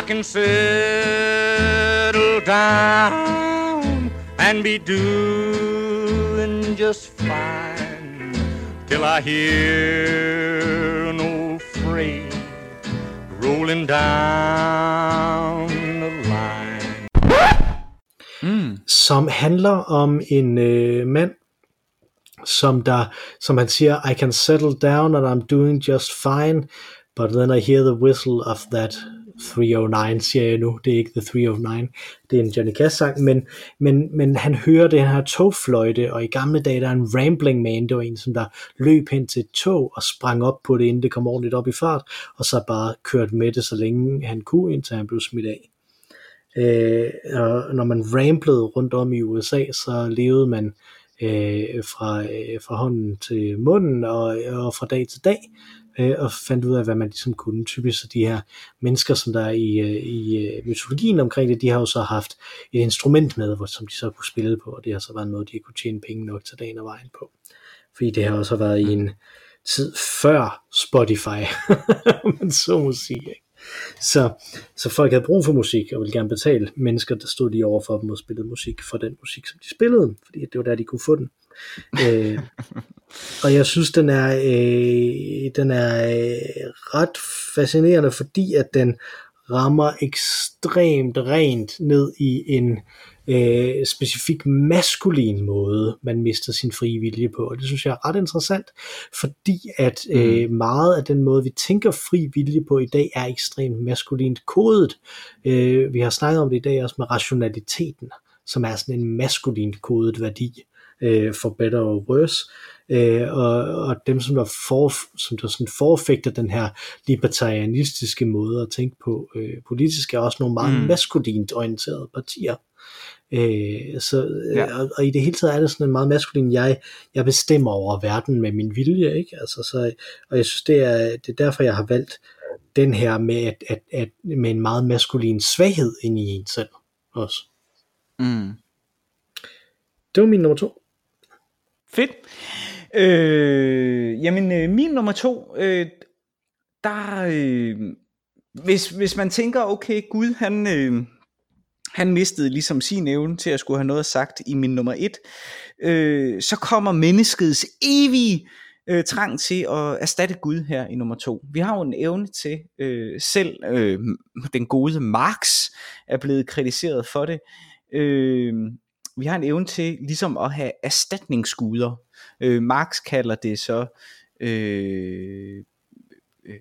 Can settle down and be doing just fine till I hear an old freight rolling down the line. Hmm. som handler om en øh, mand, som der, som han siger, I can settle down and I'm doing just fine, but then I hear the whistle of that 309, siger jeg nu, det er ikke The 309, det er en Johnny Cash sang, men, men, men han hører den her togfløjte, og i gamle dage der er en rambling man, det var en, som der løb hen til et tog og sprang op på det, inden det kom ordentligt op i fart, og så bare kørt med det, så længe han kunne, indtil han blev smidt af. Øh, og når man ramblede rundt om i USA, så levede man øh, fra, øh, fra hånden til munden og, og fra dag til dag, øh, og fandt ud af, hvad man ligesom kunne. Typisk så de her mennesker, som der er i, øh, i øh, mytologien omkring det, de har jo så haft et instrument med, hvor, som de så kunne spille på, og det har så været noget, de kunne tjene penge nok til dagen og vejen på. Fordi det har også været i en tid før Spotify, man så musik, ikke? Så, så folk havde brug for musik, og ville gerne betale mennesker, der stod lige over for dem og spillede musik for den musik, som de spillede, fordi det var der, de kunne få den øh, og jeg synes, den er, øh, den er øh, ret fascinerende, fordi at den rammer ekstremt rent ned i en øh, specifik maskulin måde, man mister sin frie vilje på. Og det synes jeg er ret interessant, fordi at øh, meget af den måde, vi tænker fri vilje på i dag, er ekstremt maskulint kodet. Øh, vi har snakket om det i dag også med rationaliteten, som er sådan en maskulint kodet værdi øh, for better or worse. Øh, og, og dem, som der, for, som der sådan forfægter den her libertarianistiske måde at tænke på øh, politisk, er også nogle meget mm. maskulint orienterede partier. Øh, så, ja. og, og i det hele taget er det sådan en meget maskulin, jeg, jeg bestemmer over verden med min vilje, ikke? Altså, så, og jeg synes, det er, det er derfor, jeg har valgt den her med, at, at, at, med en meget maskulin svaghed ind i en selv også. Mm. Det var min nummer to. Fedt. Øh, jamen, øh, min nummer to, øh, der, øh, hvis, hvis man tænker, okay, Gud, han, øh, han mistede ligesom sin evne til at skulle have noget sagt i min nummer et, øh, så kommer menneskets evige øh, trang til at erstatte Gud her i nummer to. Vi har jo en evne til, øh, selv øh, den gode Marx er blevet kritiseret for det, øh, vi har en evne til ligesom at have erstatningsguder. Øh, Marx kalder det så øh, øh,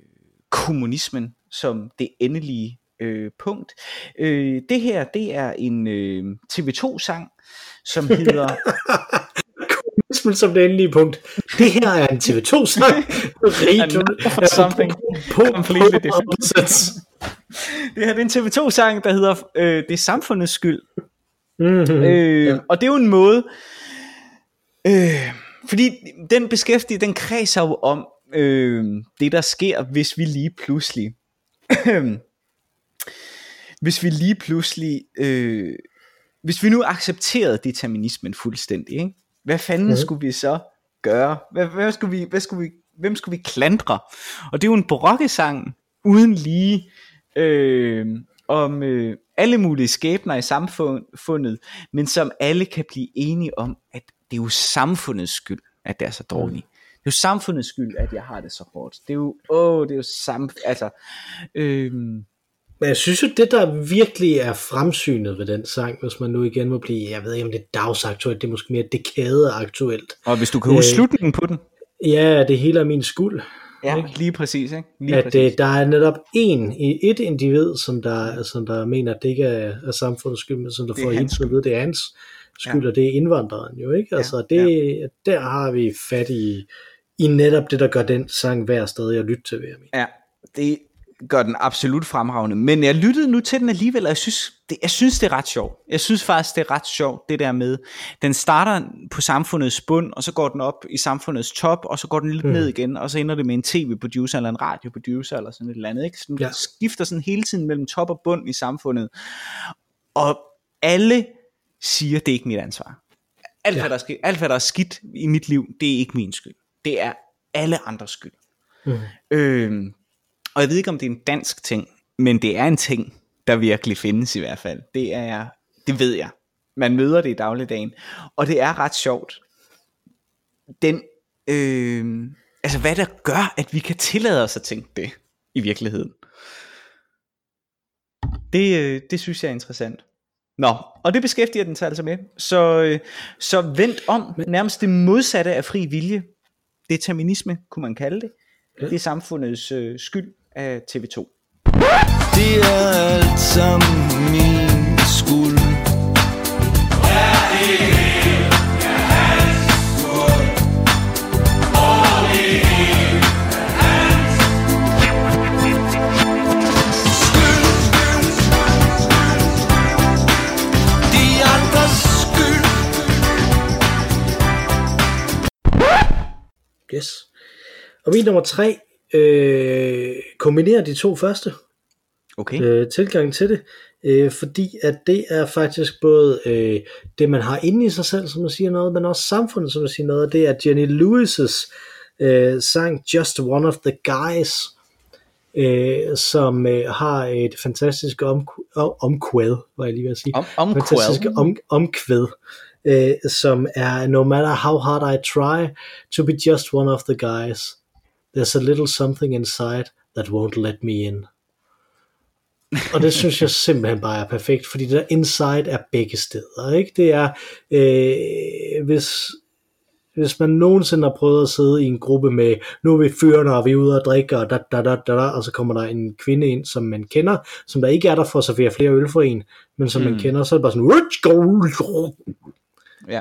kommunismen som det endelige øh, punkt. Øh, det her, det er en øh, TV2-sang, som hedder... Kommunismen som det endelige punkt. Det her er en TV2-sang. for something completely different. det her det er en TV2-sang, der hedder øh, Det er samfundets skyld. Mm-hmm. Øh, ja. Og det er jo en måde, øh, fordi den beskæftiger, den kredser jo om øh, det, der sker, hvis vi lige pludselig, hvis vi lige pludselig, øh, hvis vi nu accepterede determinismen fuldstændig, ikke? hvad fanden mm. skulle vi så gøre? Hvad, hvad skulle vi, hvad skulle vi, hvem skulle vi klandre? Og det er jo en barokkesang uden lige øh, om øh, alle mulige skæbner i samfundet, men som alle kan blive enige om, at det er jo samfundets skyld, at det er så dårligt. Det er jo samfundets skyld, at jeg har det så hårdt. Det er jo, åh, det er jo sam, altså, øhm, men jeg synes jo, det der virkelig er fremsynet ved den sang, hvis man nu igen må blive, jeg ved ikke om det er dagsaktuelt, det er måske mere dekadeaktuelt. Og hvis du kan huske øh, slutningen på den. Ja, det hele er min skuld. Ja, ikke? lige præcis. Ikke? Lige at præcis. Øh, der er netop en, et individ, som der, som der mener, at det ikke er, er samfundets skyld, men som der får helt at vide, det er hans skyld, ja. og det er indvandreren jo, ikke? Altså, det, ja. der har vi fat i, i netop det, der gør den sang værd stadig at lytte til, ved jeg Ja, det, gør den absolut fremragende. Men jeg lyttede nu til den alligevel, og jeg synes, det, jeg synes, det er ret sjovt. Jeg synes faktisk, det er ret sjovt, det der med, den starter på samfundets bund, og så går den op i samfundets top, og så går den lidt mm. ned igen, og så ender det med en tv-producer eller en radioproducer, eller sådan et eller andet. Ikke? Så den Ja. skifter sådan hele tiden mellem top og bund i samfundet. Og alle siger, det er ikke mit ansvar. Alt, Ja. hvad der er, skidt, alt hvad der er skidt i mit liv, det er ikke min skyld. Det er alle andres skyld. Mm. Øhm, og jeg ved ikke, om det er en dansk ting, men det er en ting, der virkelig findes i hvert fald. Det er, det ved jeg. Man møder det i dagligdagen. Og det er ret sjovt. Den, øh, altså hvad der gør, at vi kan tillade os at tænke det i virkeligheden. Det, øh, det synes jeg er interessant. Nå, og det beskæftiger den sig altså med. Så, øh, så vent om, nærmest det modsatte af fri vilje. Determinisme, kunne man kalde det. Det er samfundets øh, skyld af TV2. Det er alt sammen min skuld De andres skyld Yes. Og min nummer tre øh, kombinerer de to første Okay. øh, tilgang til det, øh, fordi at det er faktisk både øh, det, man har inde i sig selv, som man siger noget, men også samfundet, som man siger noget, og det er Jenny Lewis's øh, sang Just One of the Guys, øh, som øh, har et fantastisk om, om, omkvæd, var jeg lige ved at sige. Om, om fantastiske om, omkvæd, øh, som er No matter how hard I try to be just one of the guys, there's a little something inside that won't let me in. Og det synes jeg simpelthen bare er perfekt, fordi det der inside er begge steder. Ikke? Det er, øh, hvis, hvis man nogensinde har prøvet at sidde i en gruppe med, nu er vi fyrene, og vi er ude og drikke, og, da, da, da, da, da, og så kommer der en kvinde ind, som man kender, som der ikke er der for at servere flere øl for en, men som mm. man kender, så er det bare sådan, Ja.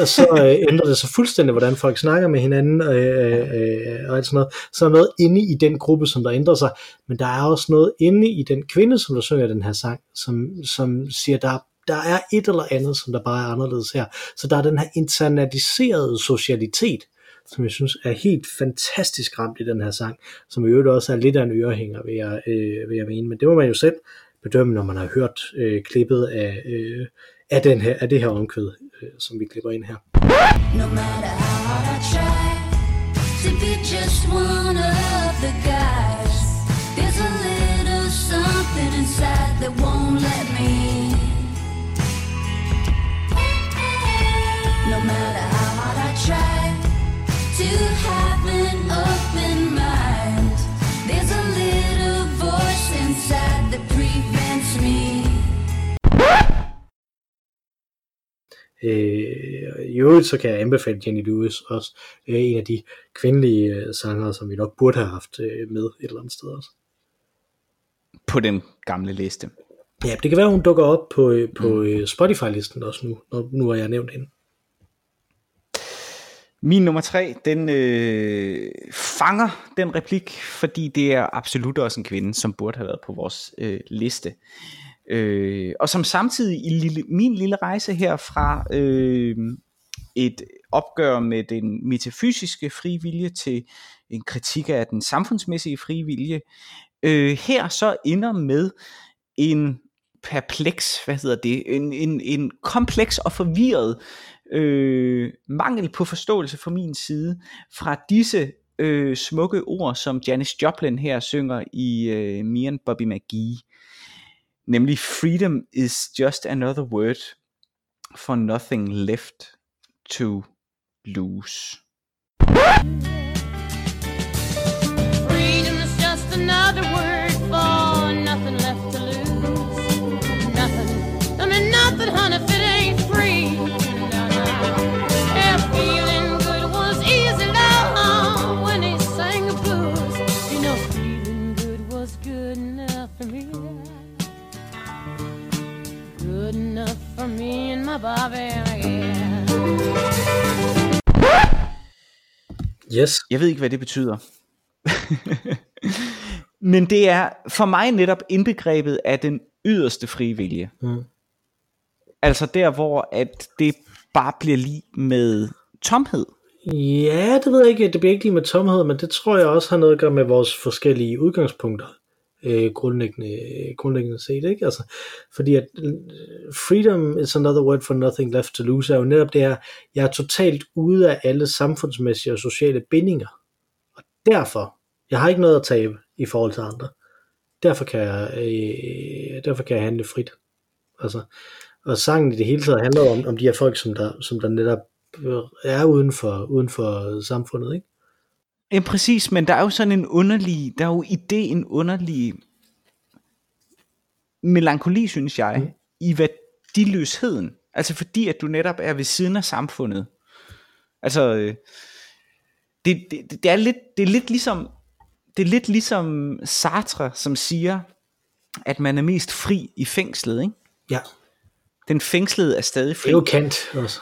og så øh, ændrer det sig fuldstændig, hvordan folk snakker med hinanden øh, øh, øh og alt sådan noget. Så er noget inde i den gruppe, som der ændrer sig, men der er også noget inde i den kvinde, som der synger den her sang, som, som siger, der, der er et eller andet, som der bare er anderledes her. Så der er den her internaliserede socialitet, som jeg synes er helt fantastisk ramt i den her sang, som i øvrigt også er lidt af en ørehænger, vil jeg, øh, vil jeg mene. Men det må man jo selv bedømme, når man har hørt øh, klippet af, øh, af, den her, af det her omkvæd, Eh, som vi klipper ind her. No matter how I try to be just one of the guys, there's a little something inside that won't let me. No matter how hard I try to Øh, I øvrigt så kan jeg anbefale Jenny Lewis også, øh, en af de kvindelige øh, sangere, som vi nok burde have haft øh, med et eller andet sted også. På den gamle liste. Ja, det kan være, hun dukker op på, øh, på øh, Spotify-listen også nu, når, nu har jeg nævnt hende. Min nummer tre, den øh, fanger den replik, fordi det er absolut også en kvinde, som burde have været på vores øh, liste. Øh, og som samtidig i lille, min lille rejse her fra øh, et opgør med den metafysiske frivillige til en kritik af den samfundsmæssige frivillige, øh, her så ender med en perpleks, hvad hedder det, en, en, en kompleks og forvirret øh, mangel på forståelse fra min side fra disse øh, smukke ord, som Janis Joplin her synger i øh, Me Bobby McGee. Nemlig freedom is just another word for nothing left to lose. Me and my Bobby. Yes. Jeg ved ikke, hvad det betyder. Men det er for mig netop indbegrebet af den yderste frivillige. Mm. Altså der, hvor at det bare bliver lige med tomhed. Ja, det ved jeg ikke. Det bliver ikke lige med tomhed, men det tror jeg også har noget at gøre med vores forskellige udgangspunkter. Øh, grundlæggende, grundlæggende set, ikke? Altså, fordi at øh, freedom is another word for nothing left to lose, er jo netop det her, jeg er totalt ude af alle samfundsmæssige og sociale bindinger. Og derfor, jeg har ikke noget at tabe i forhold til andre. Derfor kan jeg, øh, derfor kan jeg handle frit. Altså, og sangen i det hele taget handler om, om de her folk, som der, som der netop øh, er uden for, uden for samfundet, ikke? Ja, præcis, men der er jo sådan en underlig, der er jo i det en underlig melankoli, synes jeg, mm. i værdiløsheden. Altså fordi, at du netop er ved siden af samfundet. Altså, øh, det, det, det, er, lidt, det er lidt ligesom, det er lidt ligesom Sartre, som siger, at man er mest fri i fængslet, ikke? Ja, Den fængslede er stadig det fri. er jo Kant også.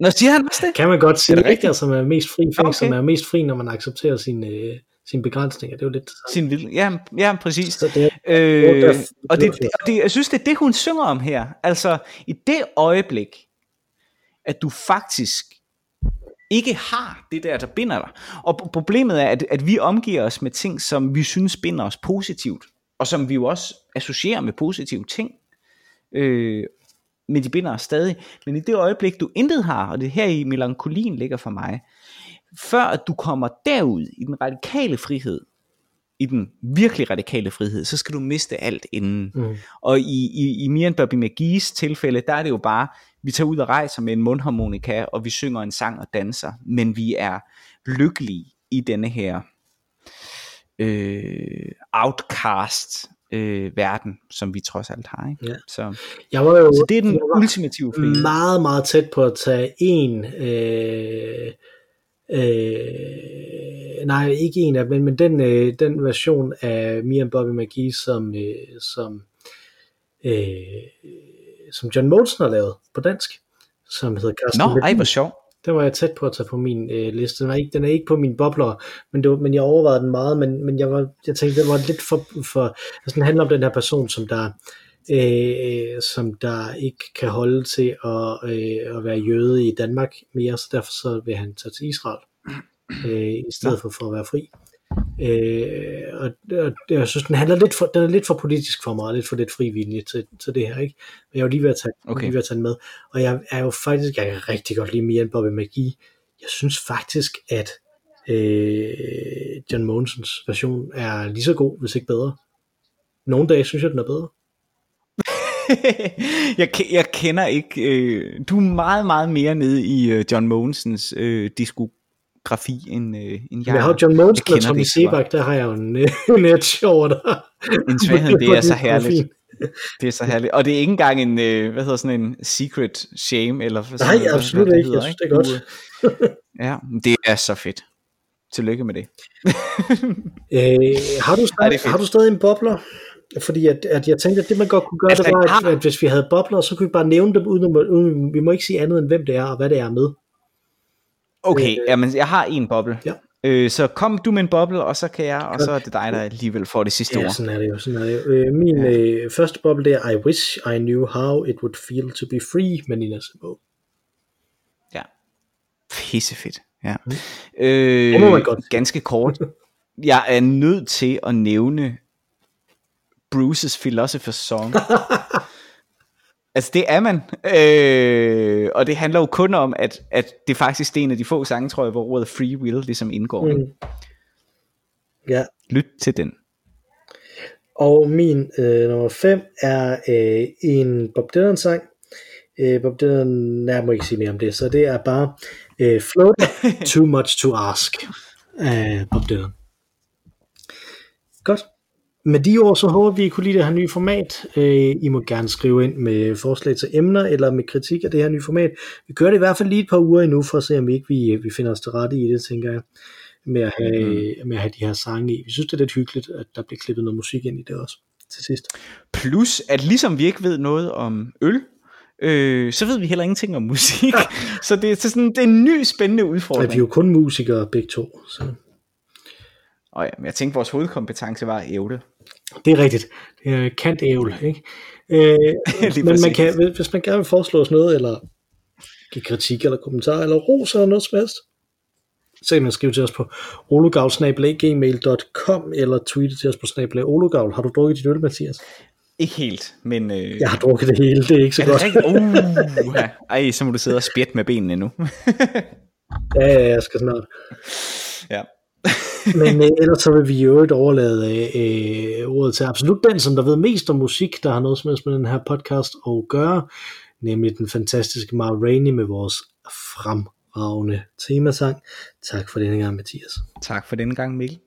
Nå, siger han også det? Kan man godt sige, Er det ikke? rigtigt? Altså, man er mest fri Okay. man er mest fri, når man accepterer sine, øh, sine begrænsninger. Det er jo lidt det. Sin vilje. Ja, ja, præcis. Så det er, Øh, der- og det, og det, jeg synes, det er det, hun synger om her. Altså, i det øjeblik, at du faktisk ikke har det der, der binder dig. Og pro- problemet er, at, at vi omgiver os med ting, som vi synes binder os positivt, og som vi jo også associerer med positive ting. Øh, men de binder os stadig. Men i det øjeblik, du intet har, og det er her i melankolien ligger for mig, før at du kommer derud i den radikale frihed, i den virkelig radikale frihed, så skal du miste alt inden. Mm. Og i, i, i Mian Bobby McGee's tilfælde, der er det jo bare, vi tager ud og rejser med en mundharmonika, og vi synger en sang og danser, men vi er lykkelige i denne her øh, outcast øh, verden, som vi trods alt har. Ikke? Ja. Så, Jeg var jo så det er den ultimative frihed. meget, meget tæt på at tage en... Øh, øh, nej, ikke en af men, men den, øh, den version af Me and Bobby McGee, som, øh, som, øh, som John Moulton har lavet på dansk, som hedder Karsten Nå, ej Ledin. hvor sjov. Den var jeg tæt på at tage på min øh, liste. Den er, ikke, den er ikke på min bobler, men, det var, men jeg overvejede den meget, men, men jeg, var, jeg tænkte, det var lidt for... for altså, den handler om den her person, som der, øh, som der ikke kan holde til at, øh, at være jøde i Danmark mere, så derfor så vil han tage til Israel, øh, i stedet for, for at være fri. Øh, og, og jeg synes, den, handler lidt for, den er lidt for politisk for mig, og lidt for lidt frivillig til, til det her, ikke? Men jeg er jo lige ved at tage, Okay. lige ved at tage den med. Og jeg er jo faktisk, jeg kan rigtig godt lide Mian Bobby McGee. Jeg synes faktisk, at øh, John Monsens version er lige så god, hvis ikke bedre. Nogle dage synes jeg, den er bedre. jeg, jeg kender ikke, øh, du er meget, meget mere nede i øh, John Mogensens øh, diskografi, end, øh, end jeg jeg har. John Monsen og Tommy Sebak, der har jeg jo en, en edge over der. En svaghed, det er så herligt. Det er så herligt. Og det er ikke engang en, øh, hvad hedder sådan en secret shame, eller hvad, Nej, sådan, hvad- absolut hvad ikke. Jeg synes, det er godt. øh, ja, det er så fedt. Tillykke med det. Øh, har, du stadig, det har du stadig en bobler? Fordi at, at jeg tænkte, at det man godt kunne gøre, Altså, det var, at, at hvis vi havde bobler, så kunne vi bare nævne dem, uden, uden vi må ikke sige andet end, hvem det er, og hvad det er med. Okay, jamen jeg har en boble. Ja. Øh, så kom du med en boble, og så kan jeg, og så er det dig, der alligevel får det sidste Ja, ord. sådan er det jo. Sådan er det jo. Øh, min ja. øh, første boble, det er I wish I knew how it would feel to be free, med Nina Simone. Ja. Pissefedt. Ja. Øh, Mm. Det må man godt ganske kort. Jeg er nødt til at nævne Bruce's Philosopher's Song. altså det er man. Øh, og det handler jo kun om, at, at det faktisk er en af de få sange, tror jeg, hvor ordet free will ligesom indgår. Mm. Ja, Lyt til den. og min øh, nummer 5 er øh, en Bob Dylan sang. Øh, Bob Dylan, jeg må ikke sige mere om det, så det er bare øh, Float Too Much to Ask af Bob Dylan. Med de ord, så håber vi, I kunne lide det her nye format. Øh, I må gerne skrive ind med forslag til emner, eller med kritik af det her nye format. Vi gør det i hvert fald lige et par uger endnu, for at se, om ikke vi, vi finder os til rette i det, tænker jeg, med at, have, mm. med at have de her sange i. Vi synes, det er lidt hyggeligt, at der bliver klippet noget musik ind i det også til sidst. Plus, at ligesom vi ikke ved noget om øl, øh, så ved vi heller ingenting om musik. så det er så sådan, det er en ny spændende Og vi er udfordring. jo kun musikere begge to. Så. Og ja, men jeg tænkte, vores hovedkompetence var ævle. Det er rigtigt. Det er kant ævl, ikke? Øh, men man kan, hvis man gerne vil foreslå os noget, eller give kritik eller kommentar, eller ros eller noget som helst, så kan man skrive til os på ologavl.gmail.com eller tweete til os på snabelag ologavl. Har du drukket dit øl, Mathias? Ikke helt, men... Øh, Jeg har drukket det hele, det er ikke så er godt. rigtigt? Uh, ej, så må du sidde og spjætte med benene nu. Ja, ja, jeg skal snart. Men øh, ellers så vil vi jo øvrigt overlade øh, ordet til absolut den, som der ved mest om musik, der har noget som helst med den her podcast at gøre, nemlig den fantastiske Mar Rainey med vores fremragende temasang. Tak for denne gang, Mathias. Tak for denne gang, Mikkel.